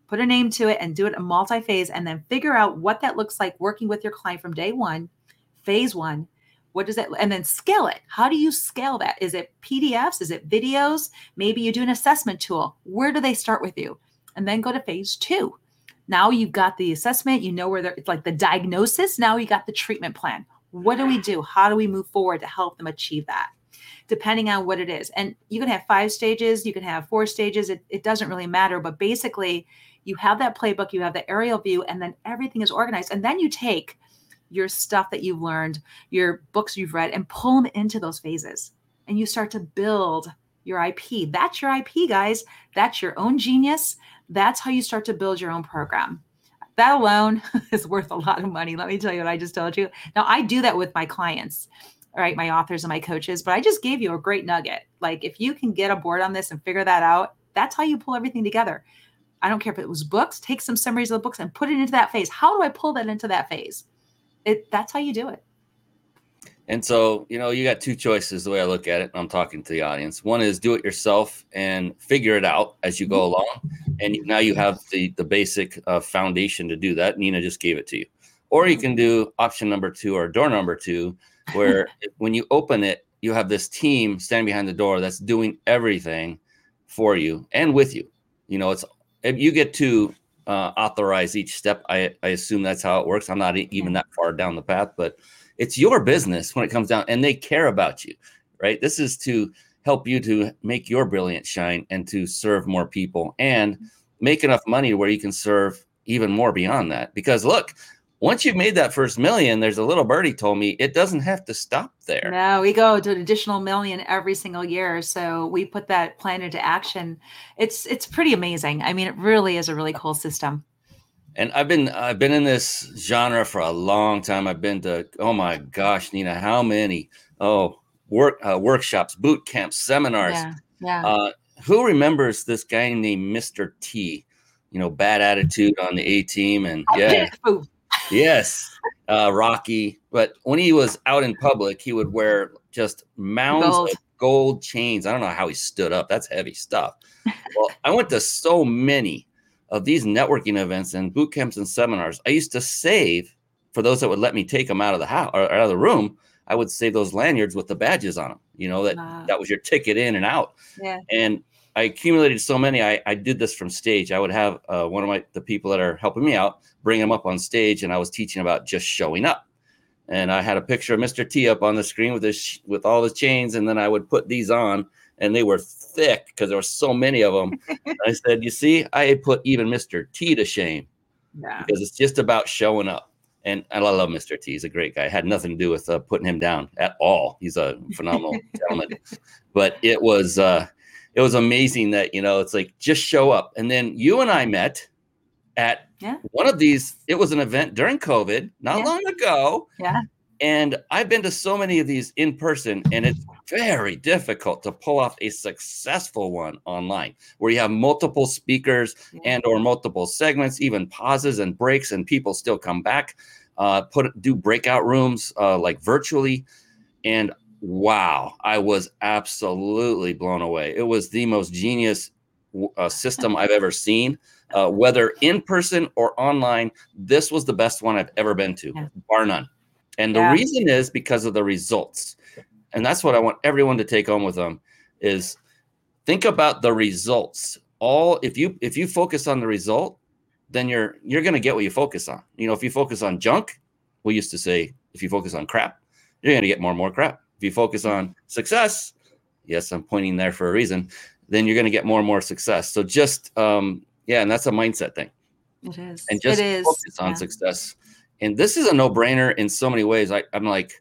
put a name to it, and do it a multi phase, and then figure out what that looks like working with your client from day one, phase one, what does that and then scale it. How do you scale that? Is it pdfs is it videos? Maybe you do an assessment tool. Where do they start with you? And then go to phase two. Now you've got the assessment. You know where it's like the diagnosis. Now you got the treatment plan. What do we do? How do we move forward to help them achieve that? Depending on what it is. And you can have five stages. You can have four stages. It, it doesn't really matter. But basically you have that playbook. You have the aerial view. And then everything is organized. And then you take your stuff that you've learned, your books you've read, and pull them into those phases. And you start to build your IP. That's your IP, guys. That's your own genius. That's how you start to build your own program. That alone is worth a lot of money. Let me tell you what I just told you. Now, I do that with my clients, right? My authors and my coaches, but I just gave you a great nugget. Like, if you can get aboard on this and figure that out, that's how you pull everything together. I don't care if it was books, take some summaries of the books and put it into that phase. How do I pull that into that phase? It that's how you do it. And so, you know, you got two choices the way I look at it. I'm talking to the audience. One is do it yourself and figure it out as you go mm-hmm. along. And now you have the the basic uh, foundation to do that. Nina just gave it to you. Or you can do option number two or door number two, where when you open it, you have this team standing behind the door that's doing everything for you and with you. You know, it's you get to uh, authorize each step. I, I assume that's how it works. I'm not even that far down the path, but it's your business when it comes down and they care about you, right? This is to help you to make your brilliant shine and to serve more people and make enough money where you can serve even more beyond that. Because look, once you've made that first million, there's a little birdie told me it doesn't have to stop there. No, we go to an additional million every single year. So we put that plan into action. It's it's pretty amazing. I mean, it really is a really cool system. And I've been I've been in this genre for a long time. I've been to oh my gosh, Nina, how many oh work uh, workshops, boot camps, seminars. Yeah. Yeah. Uh, who remembers this guy named Mr. T? You know, bad attitude on the A team, and yeah. yes, uh, Rocky. But when he was out in public, he would wear just mounds Gold. of gold chains. I don't know how he stood up. That's heavy stuff. well, I went to so many of these networking events and boot camps and seminars. I used to save for those that would let me take them out of the house or out of the room. I would save those lanyards with the badges on them. You know that Wow. that was your ticket in and out Yeah. and I accumulated so many. I, I did this from stage. I would have uh, one of my the people that are helping me out bring them up on stage, and I was teaching about just showing up. And I had a picture of Mr. T up on the screen with his sh- with all his chains, and then I would put these on, and they were thick because there were so many of them. I said, "You see, I put even Mr. T to shame Yeah. because it's just about showing up." And, and I love Mr. T. He's a great guy. It had nothing to do with uh, putting him down at all. He's a phenomenal gentleman. But it was uh, it was amazing that you know it's like just show up. And then you and I met at Yeah. one of these. It was an event during COVID, not Yeah. long ago. Yeah. And I've been to so many of these in person, and it's very difficult to pull off a successful one online where you have multiple speakers Yeah. and or multiple segments, even pauses and breaks, and people still come back. Uh, put do breakout rooms uh, like virtually, and wow, I was absolutely blown away. It was the most genius uh, system I've ever seen. Uh, whether in person or online, this was the best one I've ever been to, Yeah. bar none. And the Yeah. reason is because of the results. And that's what I want everyone to take home with them is think about the results. All if you if you focus on the result, then you're you're going to get what you focus on. You know, if you focus on junk, we used to say if you focus on crap, you're going to get more and more crap. If you focus on success, yes, I'm pointing there for a reason, then you're going to get more and more success. So just um yeah, and that's a mindset thing It is. and just it is. focus on yeah. success. And this is a no-brainer in so many ways. I, I'm like,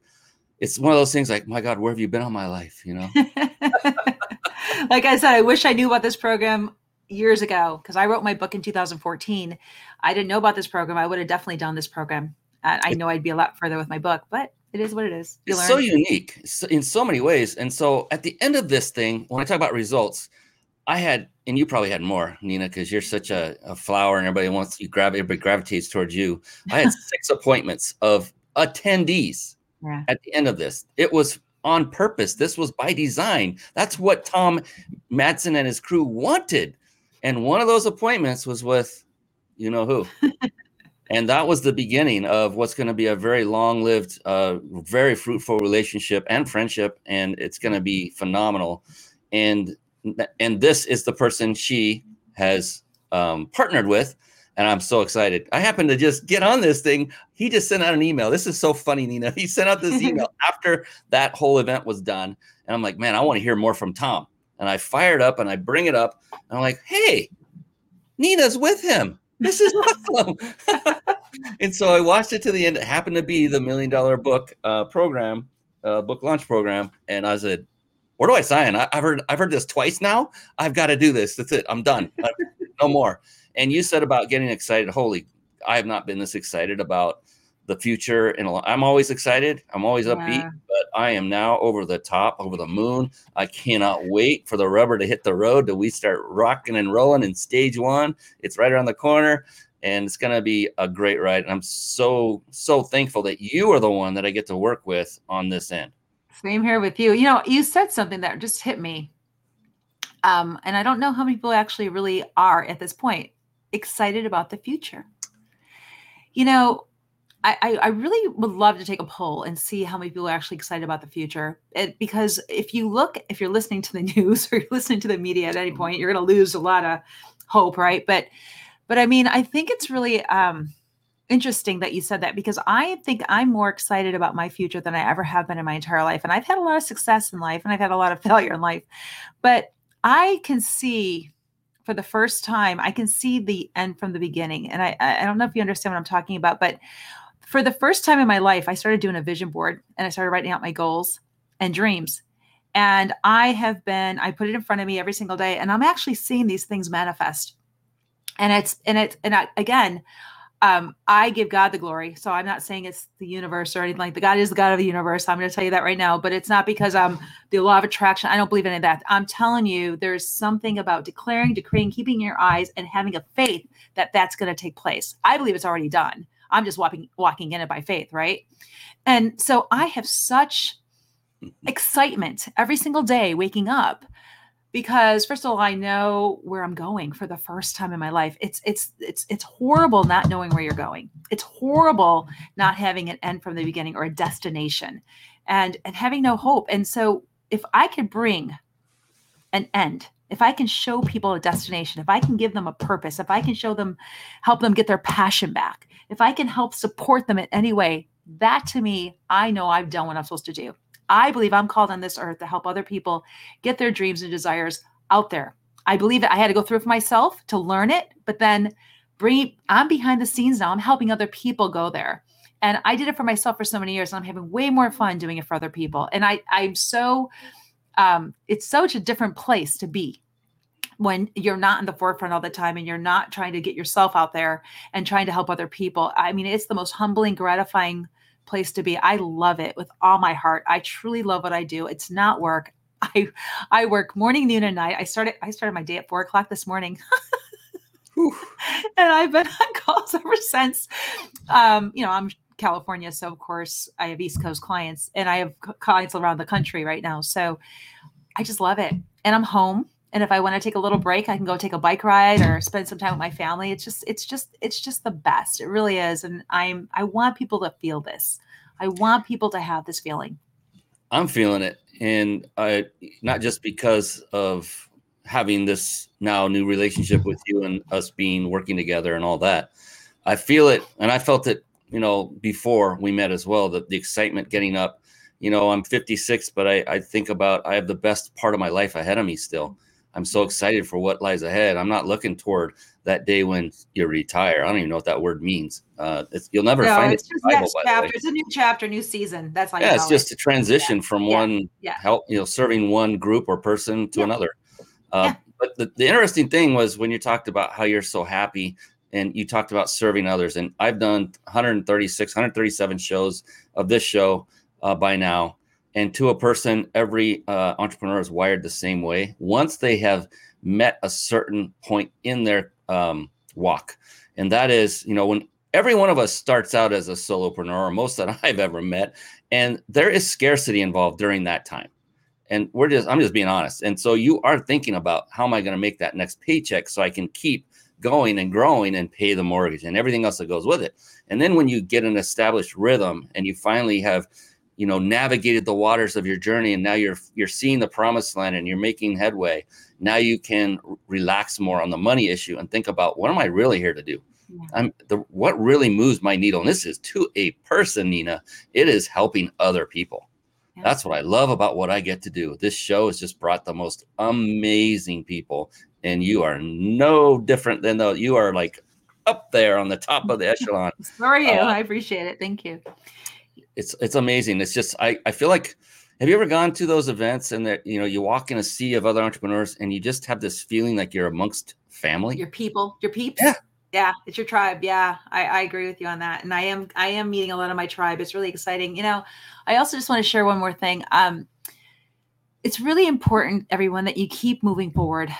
it's one of those things like, my God, where have you been all my life? You know? like I said, I wish I knew about this program years ago because I wrote my book in 2014. I didn't know about this program. I would have definitely done this program. I know I'd be a lot further with my book, but it is what it is. You it's learn. so unique in so many ways. And so at the end of this thing, when I talk about results, I had, and you probably had more, Nina, because you're such a, a flower and everybody wants you grab everybody gravitates towards you. I had six appointments of attendees yeah. at the end of this. It was on purpose. This was by design. That's what Tom Madsen and his crew wanted. And one of those appointments was with you know who. and that was the beginning of what's going to be a very long lived, uh, very fruitful relationship and friendship. And it's going to be phenomenal. And and this is the person she has um, partnered with and I'm so excited. I happened to just get on this thing. He just sent out an email. This is so funny, Nina. He sent out this email after that whole event was done. And I'm like, man, I want to hear more from Tom. And I fired up and I bring it up. And I'm like, hey, Nina's with him. This is awesome. and so I watched it to the end. It happened to be the million dollar book uh, program, uh, book launch program. And I said, where do I sign? I, I've heard I've heard this twice now. I've got to do this. That's it. I'm done. no more. And you said about getting excited. Holy, I have not been this excited about the future. And I'm always excited. I'm always upbeat, Yeah. but I am now over the top, over the moon. I cannot wait for the rubber to hit the road till we start rocking and rolling in stage one. It's right around the corner. And it's going to be a great ride. And I'm so, so thankful that you are the one that I get to work with on this end. Same here with you. You know, you said something that just hit me. Um, and I don't know how many people actually really are at this point excited about the future. You know, I, I, really would love to take a poll and see how many people are actually excited about the future. It, because if you look, if you're listening to the news or you're listening to the media at any point, you're going to lose a lot of hope, right? But, but I mean, I think it's really, um, interesting that you said that because I think I'm more excited about my future than I ever have been in my entire life. And I've had a lot of success in life and I've had a lot of failure in life. But I can see for the first time, I can see the end from the beginning. And I, I don't know if you understand what I'm talking about, but for the first time in my life, I started doing a vision board and I started writing out my goals and dreams. And I have been, I put it in front of me every single day, and I'm actually seeing these things manifest. And it's, and it's, and I, again, um, I give God the glory. So I'm not saying it's the universe or anything like that. God is the God of the universe. I'm going to tell you that right now, but it's not because I'm the law of attraction. I don't believe in any of that. I'm telling you, there's something about declaring, decreeing, keeping your eyes, and having a faith that that's going to take place. I believe it's already done. I'm just walking walking in it by faith, right? And so I have such excitement every single day waking up because first of all i know where i'm going for the first time in my life. It's it's it's it's horrible not knowing where you're going. It's horrible not having an end from the beginning or a destination and and having no hope. And so if i could bring an end if i can show people a destination if i can give them a purpose if i can show them help them get their passion back if i can help support them in any way that to me i know i've done what i'm supposed to do I believe I'm called on this earth to help other people get their dreams and desires out there. I believe that I had to go through it for myself to learn it, but then bring I'm behind the scenes now. I'm helping other people go there. And I did it for myself for so many years. And I'm having way more fun doing it for other people. And I I'm so um it's such a different place to be when you're not in the forefront all the time and you're not trying to get yourself out there and trying to help other people. I mean, it's the most humbling, gratifying place to be. I love it with all my heart. I truly love what I do. It's not work. I I work morning, noon, and night. I started I started my day at four o'clock this morning. and I've been on calls ever since. Um, you know, I'm California, so of course I have East Coast clients, and I have clients around the country right now. So I just love it, and I'm home. And if I want to take a little break, I can go take a bike ride or spend some time with my family. It's just, it's just, it's just the best. It really is. And I'm, I want people to feel this. I want people to have this feeling. I'm feeling it, and I not just because of having this now new relationship with you and us being working together and all that. I feel it, and I felt it, you know, before we met as well. That the excitement getting up. You know, I'm 56, but I, I think about I have the best part of my life ahead of me still I'm so excited for what lies ahead. I'm not looking toward that day when you retire. I don't even know what that word means. Uh, you'll never no, find it's it. Bible, chapter. It's a new chapter, new season. That's like yeah, it's just it. a transition yeah. from yeah. one yeah. help, you know, serving one group or person to another. Uh, but the, the interesting thing was when you talked about how you're so happy and you talked about serving others. And I've done 136, 137 shows of this show uh, by now. And to a person every uh, entrepreneur is wired the same way. Once they have met a certain point in their um, walk and that is you know when every one of us starts out as a solopreneur or most that i've ever met and there is scarcity involved during that time. And we're just i'm just being honest. And so you are thinking about how am i going to make that next paycheck so i can keep going and growing and pay the mortgage and everything else that goes with it. And then when you get an established rhythm and you finally have you know navigated the waters of your journey and now you're you're seeing the promised land and you're making headway now you can relax more on the money issue and think about what am i really here to do? Yeah. i'm the what really moves my needle? And this is to a person nina. It is helping other people yeah. that's what i love about what i get to do this show has just brought the most amazing people and you are no different than though you are like up there on the top of the echelon so are you uh, i appreciate it thank you it's it's amazing. It's just I I feel like have you ever gone to those events and that you know you walk in a sea of other entrepreneurs and you just have this feeling like you're amongst family? Your people, your peeps. Yeah. Yeah, it's your tribe. Yeah, I, I agree with you on that. And I am I am meeting a lot of my tribe. It's really exciting. You know, I also just want to share one more thing. Um, it's really important, everyone, that you keep moving forward.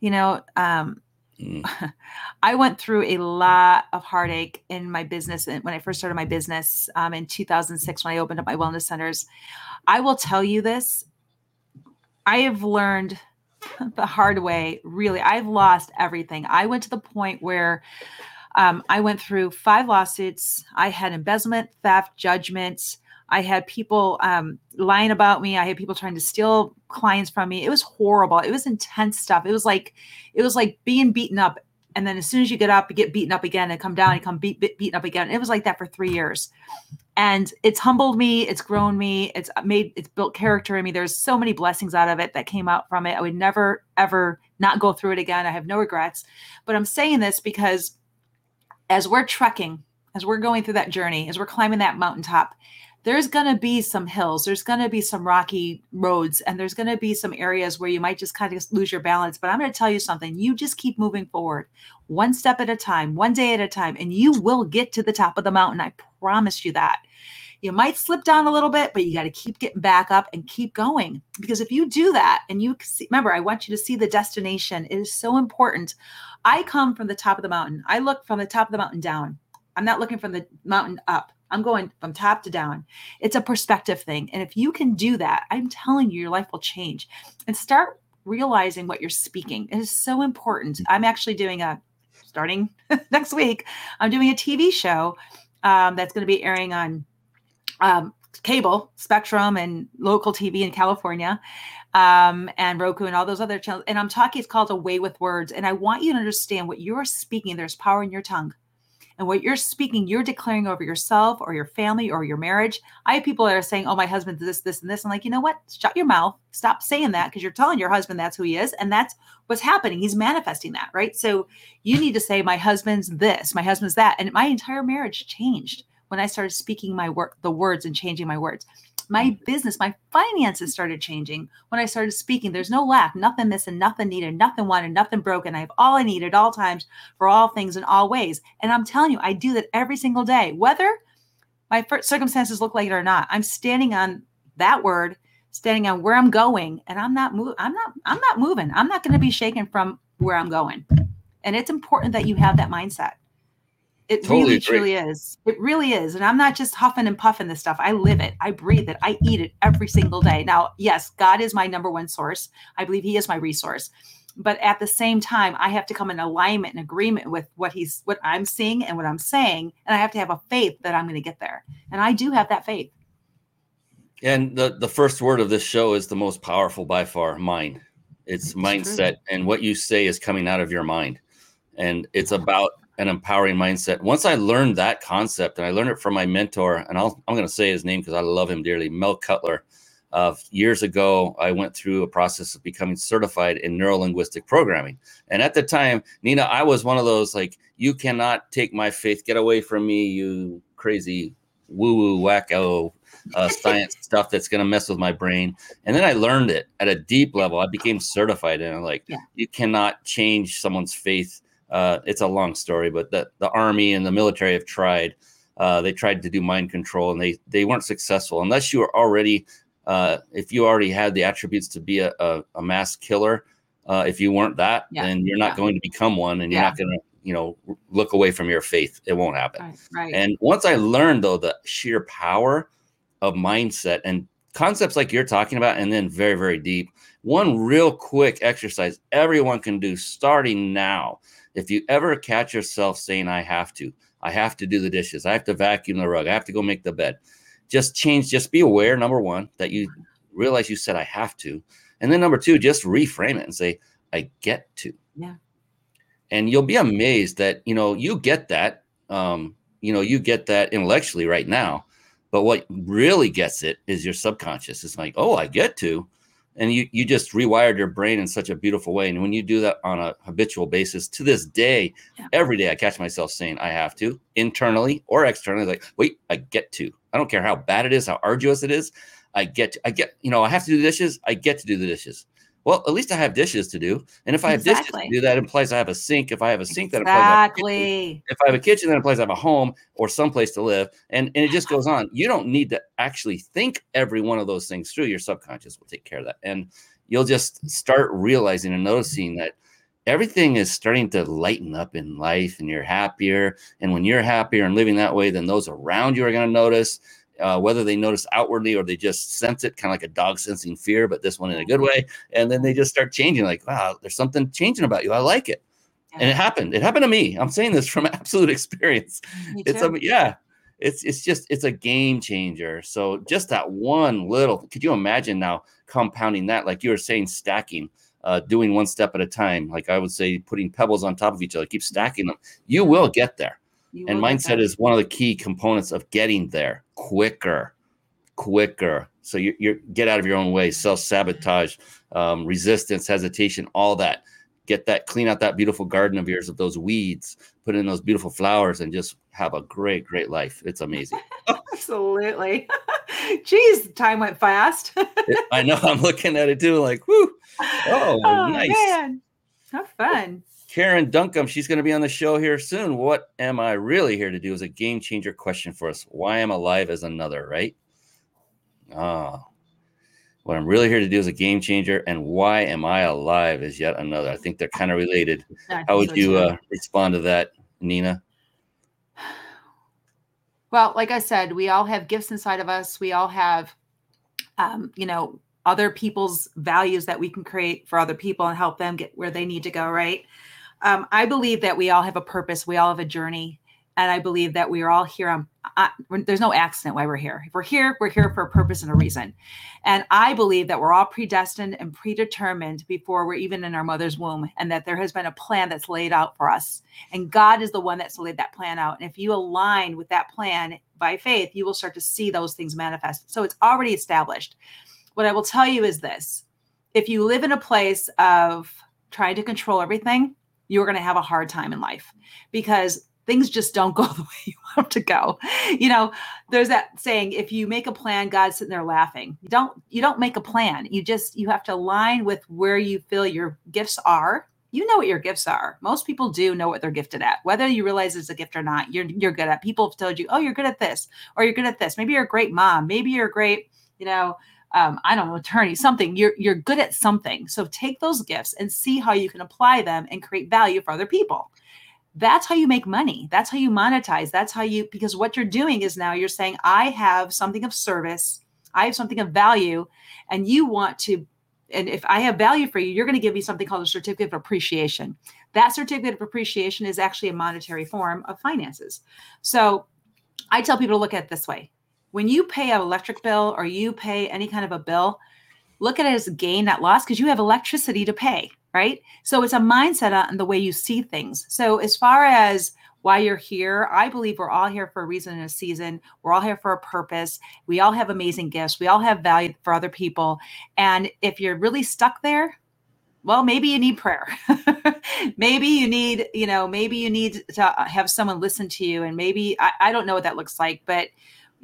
You know, um, Mm. I went through a lot of heartache in my business when I first started my business um, in 2006 when I opened up my wellness centers. I will tell you this I have learned the hard way, really. I've lost everything. I went to the point where um, I went through five lawsuits. I had embezzlement, theft, judgments. I had people um, lying about me. I had people trying to steal clients from me. It was horrible. It was intense stuff. It was like, it was like being beaten up and then as soon as you get up, you get beaten up again, and come down, you come beat, beat beaten up again. It was like that for three years, and it's humbled me, it's grown me, it's made, it's built character in me. There's so many blessings out of it that came out from it. I would never ever not go through it again. I have no regrets, but I'm saying this because as we're trekking, as we're going through that journey, as we're climbing that mountaintop, there's going to be some hills, there's going to be some rocky roads, and there's going to be some areas where you might just kind of lose your balance. But I'm going to tell you something you just keep moving forward, one step at a time, one day at a time, and you will get to the top of the mountain. I promise you that. You might slip down a little bit, but you got to keep getting back up and keep going. Because if you do that, and you see, remember, I want you to see the destination, it is so important. I come from the top of the mountain, I look from the top of the mountain down. I'm not looking from the mountain up. I'm going from top to down. It's a perspective thing. And if you can do that, I'm telling you, your life will change and start realizing what you're speaking. It is so important. I'm actually doing a, starting next week, I'm doing a TV show um, that's going to be airing on um, cable, Spectrum, and local TV in California, um, and Roku, and all those other channels. And I'm talking, it's called Away with Words. And I want you to understand what you're speaking, there's power in your tongue and what you're speaking, you're declaring over yourself or your family or your marriage. I have people that are saying, Oh, my husband's this, this, and this. I'm like, you know what? Shut your mouth. Stop saying that because you're telling your husband that's who he is. And that's what's happening. He's manifesting that, right? So you need to say, My husband's this, my husband's that. And my entire marriage changed when I started speaking my work, the words and changing my words my business, my finances started changing when I started speaking. There's no lack, nothing missing, nothing needed, nothing wanted, nothing broken. I have all I need at all times for all things in all ways. And I'm telling you, I do that every single day, whether my circumstances look like it or not. I'm standing on that word, standing on where I'm going, and I'm not moving. I'm not. I'm not moving. I'm not going to be shaken from where I'm going. And it's important that you have that mindset. It totally really, agree. truly is. It really is. And I'm not just huffing and puffing this stuff. I live it. I breathe it. I eat it every single day. Now, yes, God is my number one source. I believe He is my resource. But at the same time, I have to come in alignment and agreement with what He's, what I'm seeing and what I'm saying. And I have to have a faith that I'm going to get there. And I do have that faith. And the, the first word of this show is the most powerful by far mind. It's, mindset. True. And what you say is coming out of your mind. And it's about an empowering mindset. Once I learned that concept, and I learned it from my mentor, and i am going to say his name because I love him dearly, Mel Cutler. Uh, years ago, I went through a process of becoming certified in neuro linguistic programming. And at the time, Nina, I was one of those like, you cannot take my faith, get away from me, you crazy woo woo wacko uh, science stuff that's going to mess with my brain. And then I learned it at a deep level. I became certified, and I'm like, yeah. you cannot change someone's faith uh, it's a long story, but the, the army and the military have tried. Uh, they tried to do mind control and they they weren't successful unless you were already uh, if you already had the attributes to be a, a, a mass killer. Uh, if you weren't that, yeah. then you're not yeah. going to become one, and you're yeah. not going to you know look away from your faith. It won't happen. Right, right. And once I learned though the sheer power of mindset and concepts like you're talking about, and then very very deep. One real quick exercise everyone can do starting now if you ever catch yourself saying, I have to, I have to do the dishes, I have to vacuum the rug, I have to go make the bed, just change, just be aware, number one, that you realize you said, I have to. And then number two, just reframe it and say, I get to. Yeah. And you'll be amazed that, you know, you get that. Um, you know, you get that intellectually right now. But what really gets it is your subconscious. It's like, oh, I get to and you you just rewired your brain in such a beautiful way. And when you do that on a habitual basis to this day yeah. every day i catch myself saying i have to internally or externally like wait i get to. I don't care how bad it is how arduous it is i get to, i get you know i have to do the dishes i get to do the dishes well, at least I have dishes to do. And if I have exactly. dishes to do, that implies I have a sink. If I have a sink, exactly. that implies I have a kitchen. If I have a kitchen, that implies I have a home or someplace to live. And, and it just goes on. You don't need to actually think every one of those things through. Your subconscious will take care of that. And you'll just start realizing and noticing that everything is starting to lighten up in life and you're happier. And when you're happier and living that way, then those around you are going to notice uh, whether they notice outwardly or they just sense it, kind of like a dog sensing fear, but this one in a good way. And then they just start changing, like, wow, there's something changing about you. I like it. And it happened. It happened to me. I'm saying this from absolute experience. It's a yeah. It's it's just it's a game changer. So just that one little. Could you imagine now compounding that, like you were saying, stacking? uh, doing one step at a time. Like I would say, putting pebbles on top of each other, keep stacking them. You will get there. You and mindset is one of the key components of getting there quicker, quicker. So you you get out of your own way, self sabotage, um, resistance, hesitation, all that. Get that, clean out that beautiful garden of yours of those weeds, put in those beautiful flowers, and just have a great, great life. It's amazing. absolutely. Jeez, time went fast. I know. I'm looking at it too, like, whoo. Oh, nice. man, how fun! Karen Duncombe, she's going to be on the show here soon. What am I really here to do is a game changer question for us. Why am I alive as another, right? Ah, what I'm really here to do is a game changer, and why am I alive is yet another. I think they're kind of related. How would so, you uh, respond to that, Nina? Well, like I said, we all have gifts inside of us. We all have, um, you know, other people's values that we can create for other people and help them get where they need to go. Right. Um, I believe that we all have a purpose. We all have a journey, and I believe that we are all here on. Uh, there's no accident why we're here. If we're here, we're here for a purpose and a reason. And I believe that we're all predestined and predetermined before we're even in our mother's womb, and that there has been a plan that's laid out for us. And God is the one that's laid that plan out. And if you align with that plan by faith, you will start to see those things manifest. So it's already established. What I will tell you is this if you live in a place of trying to control everything, you're going to have a hard time in life because things just don't go the way you want to go. You know, there's that saying if you make a plan god's sitting there laughing. You don't you don't make a plan. You just you have to align with where you feel your gifts are. You know what your gifts are. Most people do know what they're gifted at. Whether you realize it's a gift or not you're you're good at people have told you oh you're good at this or you're good at this. Maybe you're a great mom. Maybe you're a great you know um, I don't know, attorney, something. You're you're good at something. So take those gifts and see how you can apply them and create value for other people. That's how you make money. That's how you monetize. That's how you because what you're doing is now you're saying i have something of service. I have something of value and you want to and if i have value for you you're going to give me something called a certificate of appreciation. That certificate of appreciation is actually a monetary form of finances. So i tell people to look at it this way when you pay an electric bill or you pay any kind of a bill look at it as a gain not loss because you have electricity to pay right so it's a mindset on the way you see things. So as far as why you're here, I believe we're all here for a reason and a season. We're all here for a purpose. We all have amazing gifts. We all have value for other people. And if you're really stuck there, well, maybe you need prayer. maybe you need, you know, maybe you need to have someone listen to you. And maybe I, I don't know what that looks like, but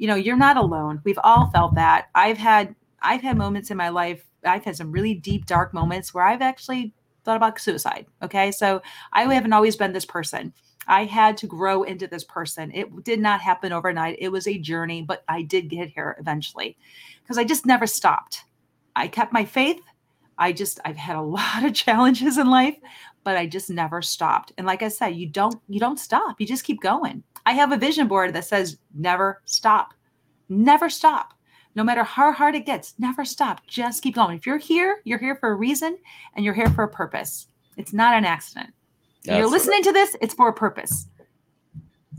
you know, you're not alone. We've all felt that. I've had I've had moments in my life. I've had some really deep, dark moments where I've actually thought about suicide. Okay. So I haven't always been this person. I had to grow into this person. It did not happen overnight. It was a journey, but I did get here eventually because I just never stopped. I kept my faith. I just, I've had a lot of challenges in life, but I just never stopped. And like I said, you don't, you don't stop. You just keep going. I have a vision board that says never stop, never stop no matter how hard it gets, never stop. Just keep going. If you're here, you're here for a reason and you're here for a purpose. It's not an accident. If you're That's listening to this, it's for a purpose.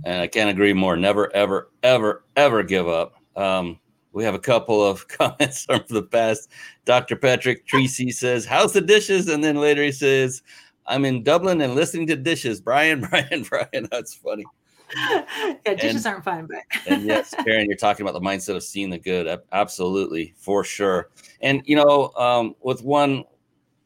And I can't agree more. Never, ever, ever, ever give up. Um, we have a couple of comments from the past. Dr. Patrick Treacy says, How's the dishes? And then later he says, I'm in Dublin and listening to dishes. Brian, Brian, Brian. That's funny. yeah, dishes aren't fun, but And yes, Karen, you're talking about the mindset of seeing the good. Absolutely, for sure. And you know, um, with one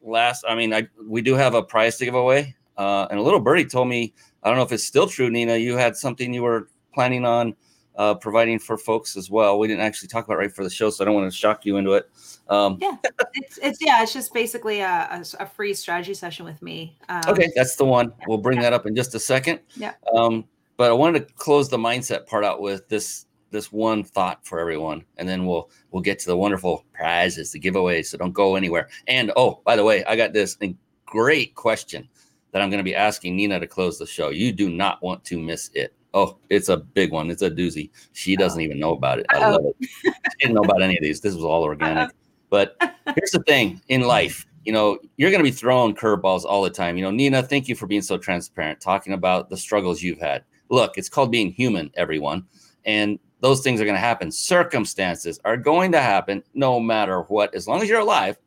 last, I mean, I we do have a prize to give away. Uh, and a little birdie told me, I don't know if it's still true, Nina. You had something you were planning on uh, providing for folks as well. We didn't actually talk about it right for the show, so I don't want to shock you into it. Um, yeah, it's, it's yeah, it's just basically a, a, a free strategy session with me. Um, Okay, that's the one. We'll bring that up in just a second. Yeah. Um, but I wanted to close the mindset part out with this this one thought for everyone, and then we'll we'll get to the wonderful prizes, the giveaways. So don't go anywhere. And oh, by the way, I got this great question that I'm going to be asking Nina to close the show. You do not want to miss it. Oh, it's a big one. It's a doozy. She doesn't even know about it. I Uh-oh. love it. She didn't know about any of these. This was all organic. But here's the thing in life, you know, you're going to be throwing curveballs all the time. You know, Nina, thank you for being so transparent, talking about the struggles you've had. Look, it's called being human, everyone. And those things are going to happen. Circumstances are going to happen no matter what. As long as you're alive,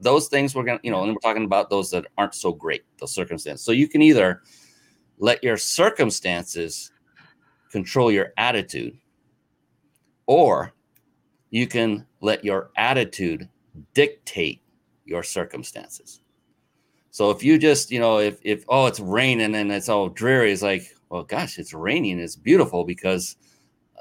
those things we're gonna, you know, and we're talking about those that aren't so great, those circumstances. So you can either let your circumstances control your attitude, or you can let your attitude dictate your circumstances. So if you just, you know, if if oh it's raining and it's all dreary, it's like, well, gosh, it's raining. It's beautiful because,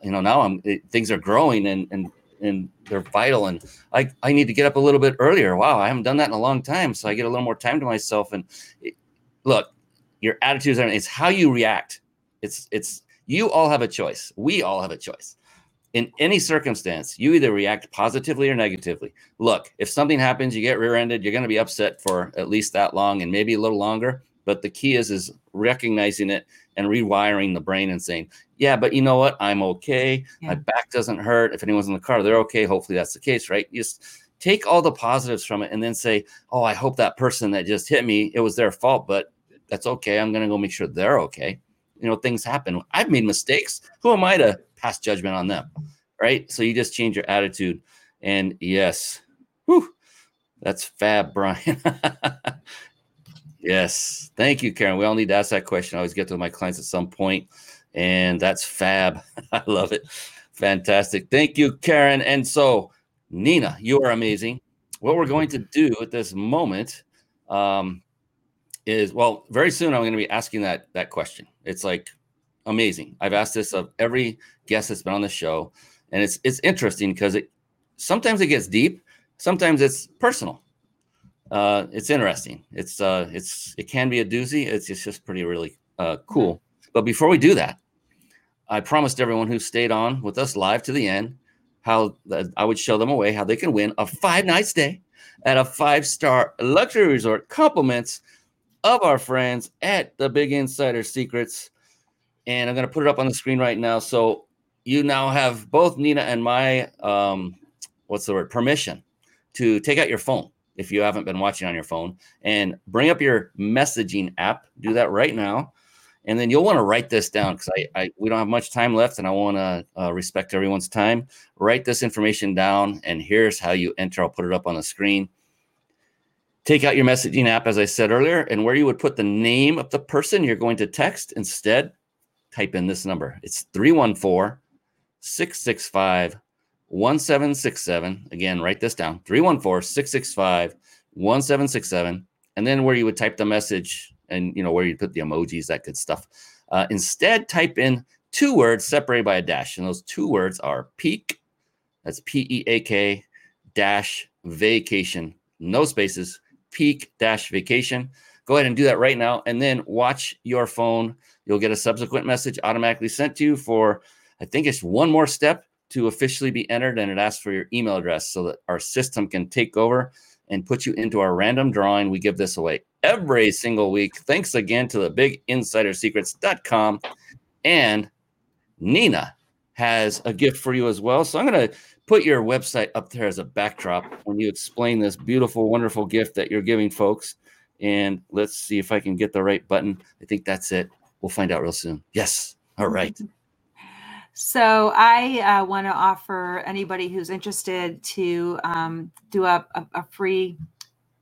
you know, now I'm it, things are growing and and and they're vital. And I I need to get up a little bit earlier. Wow, I haven't done that in a long time, so I get a little more time to myself. And it, look, your attitudes are it's how you react. It's it's you all have a choice. We all have a choice in any circumstance, you either react positively or negatively. Look, if something happens, you get rear-ended, you're going to be upset for at least that long and maybe a little longer. But the key is is recognizing it and rewiring the brain and saying, "Yeah, but you know what? I'm okay. Yeah. My back doesn't hurt. If anyone's in the car, they're okay. Hopefully, that's the case, right? You just take all the positives from it and then say, "Oh, I hope that person that just hit me, it was their fault, but that's okay. I'm going to go make sure they're okay." You know, things happen. I've made mistakes. Who am I to pass judgment on them, right? So you just change your attitude. And yes, whew, that's fab, Brian. yes, thank you, Karen. We all need to ask that question. I always get to my clients at some point, and that's fab. I love it. Fantastic. Thank you, Karen. And so, Nina, you are amazing. What we're going to do at this moment um, is well, very soon I'm going to be asking that that question. It's like amazing. I've asked this of every guest that's been on the show, and it's it's interesting because it sometimes it gets deep, sometimes it's personal. Uh, it's interesting. It's uh, it's it can be a doozy. It's, it's just pretty really uh, cool. But before we do that, I promised everyone who stayed on with us live to the end how I would show them a way how they can win a five night stay at a five star luxury resort. Compliments of our friends at the Big Insider Secrets and I'm going to put it up on the screen right now. So you now have both Nina and my um, what's the word permission to take out your phone if you haven't been watching on your phone and bring up your messaging app. Do that right now, and then you'll want to write this down because I, I, we don't have much time left, and I want to uh, respect everyone's time. Write this information down, and here's how you enter. I'll put it up on the screen. Take out your messaging app, as I said earlier, and where you would put the name of the person you're going to text instead type in this number. It's 314 665 1767. Again, write this down 314 665 1767. And then where you would type the message and, you know, where you put the emojis, that good stuff. Uh, instead, type in two words separated by a dash. And those two words are peak, that's P E A K dash vacation, no spaces, peak dash vacation. Go ahead and do that right now. And then watch your phone You'll get a subsequent message automatically sent to you for, I think it's one more step to officially be entered, and it asks for your email address so that our system can take over and put you into our random drawing. We give this away every single week. Thanks again to the biginsidersecrets.com. And Nina has a gift for you as well. So I'm going to put your website up there as a backdrop when you explain this beautiful, wonderful gift that you're giving folks. And let's see if I can get the right button. I think that's it. We'll find out real soon. Yes. All right. So I uh, want to offer anybody who's interested to um, do a, a, a, free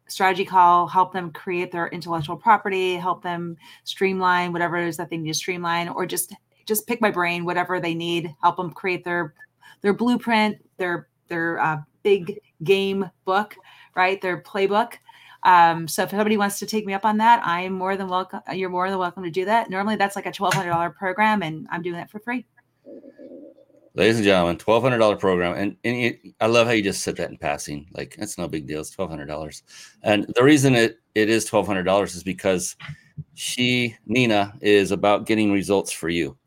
strategy call, help them create their intellectual property, help them streamline whatever it is that they need to streamline, or just just pick my brain, whatever they need, help them create their their blueprint, their their uh, big game book, right? Their playbook. Um, so if somebody wants to take me up on that, I'm more than welcome. You're more than welcome to do that. Normally that's like a $1,200 program and I'm doing that for free. Ladies and gentlemen, twelve hundred dollar program, and, and it, I love how you just said that in passing. Like it's no big deal. It's twelve hundred dollars, and the reason it it is twelve hundred dollars is because she Nina is about getting results for you,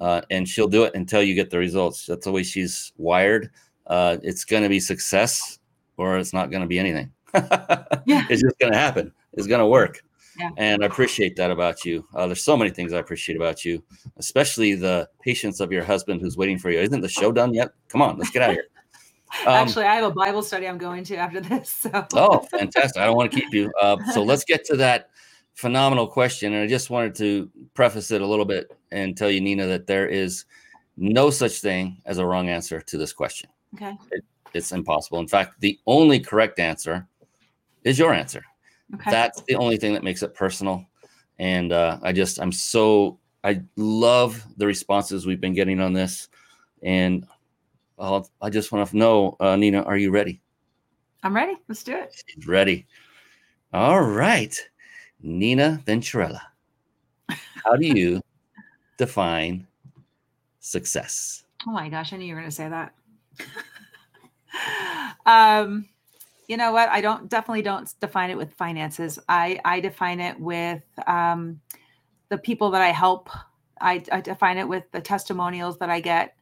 uh, and she'll do it until you get the results. That's the way she's wired. Uh, it's going to be success, or it's not going to be anything. yeah. It's just going to happen. It's going to work. Yeah. And I appreciate that about you. Uh, there's so many things I appreciate about you, especially the patience of your husband who's waiting for you. Isn't the show done yet? Come on, let's get out of here. Um, Actually, I have a Bible study I'm going to after this. So. oh, fantastic. I don't want to keep you. Uh, so let's get to that phenomenal question. And I just wanted to preface it a little bit and tell you, Nina, that there is no such thing as a wrong answer to this question. Okay. It, it's impossible. In fact, the only correct answer is your answer. Okay. That's the only thing that makes it personal. And uh, I just, I'm so, I love the responses we've been getting on this. And I'll, I just want to know, uh, Nina, are you ready? I'm ready. Let's do it. She's ready. All right. Nina Venturella, how do you define success? Oh my gosh, I knew you were going to say that. um, you know what? I don't definitely don't define it with finances. I I define it with um, the people that I help. I, I define it with the testimonials that I get.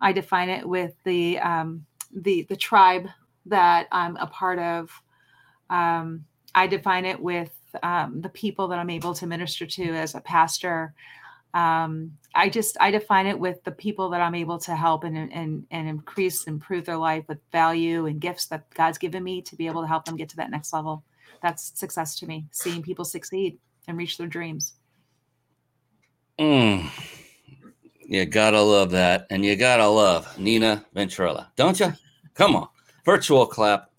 I define it with the um, the the tribe that I'm a part of. Um, I define it with um, the people that I'm able to minister to as a pastor. Um, I just I define it with the people that I'm able to help and and and increase improve their life with value and gifts that God's given me to be able to help them get to that next level. That's success to me. Seeing people succeed and reach their dreams. Mm. You gotta love that, and you gotta love Nina Venturella, don't you? Come on, virtual clap,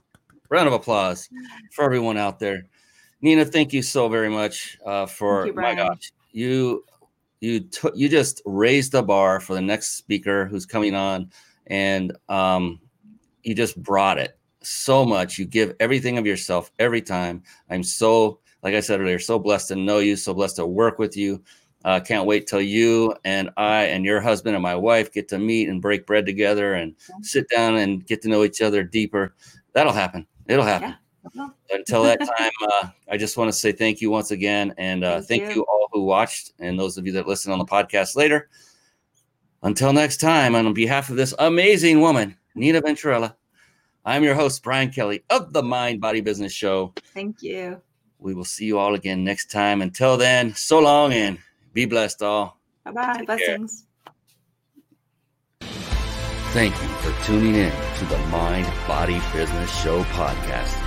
round of applause for everyone out there. Nina, thank you so very much uh, for you, my gosh, you you took you just raised the bar for the next speaker who's coming on, and um, you just brought it so much. You give everything of yourself every time. I'm so, like I said earlier, so blessed to know you, so blessed to work with you. Uh, can't wait till you and I and your husband and my wife get to meet and break bread together and sit down and get to know each other deeper. That'll happen. It'll happen. Yeah. Until that time, uh, I just want to say thank you once again. And uh, Thank thank you. you all who watched and those of you that listen on the podcast later. Until next time, on behalf of this amazing woman, Nina Venturella, I'm your host, Brian Kelly of the Mind Body Business Show. Thank you. We will see you all again next time. Until then, so long and be blessed all. Bye bye. Care. Blessings. Thank you for tuning in to the Mind Body Business Show podcast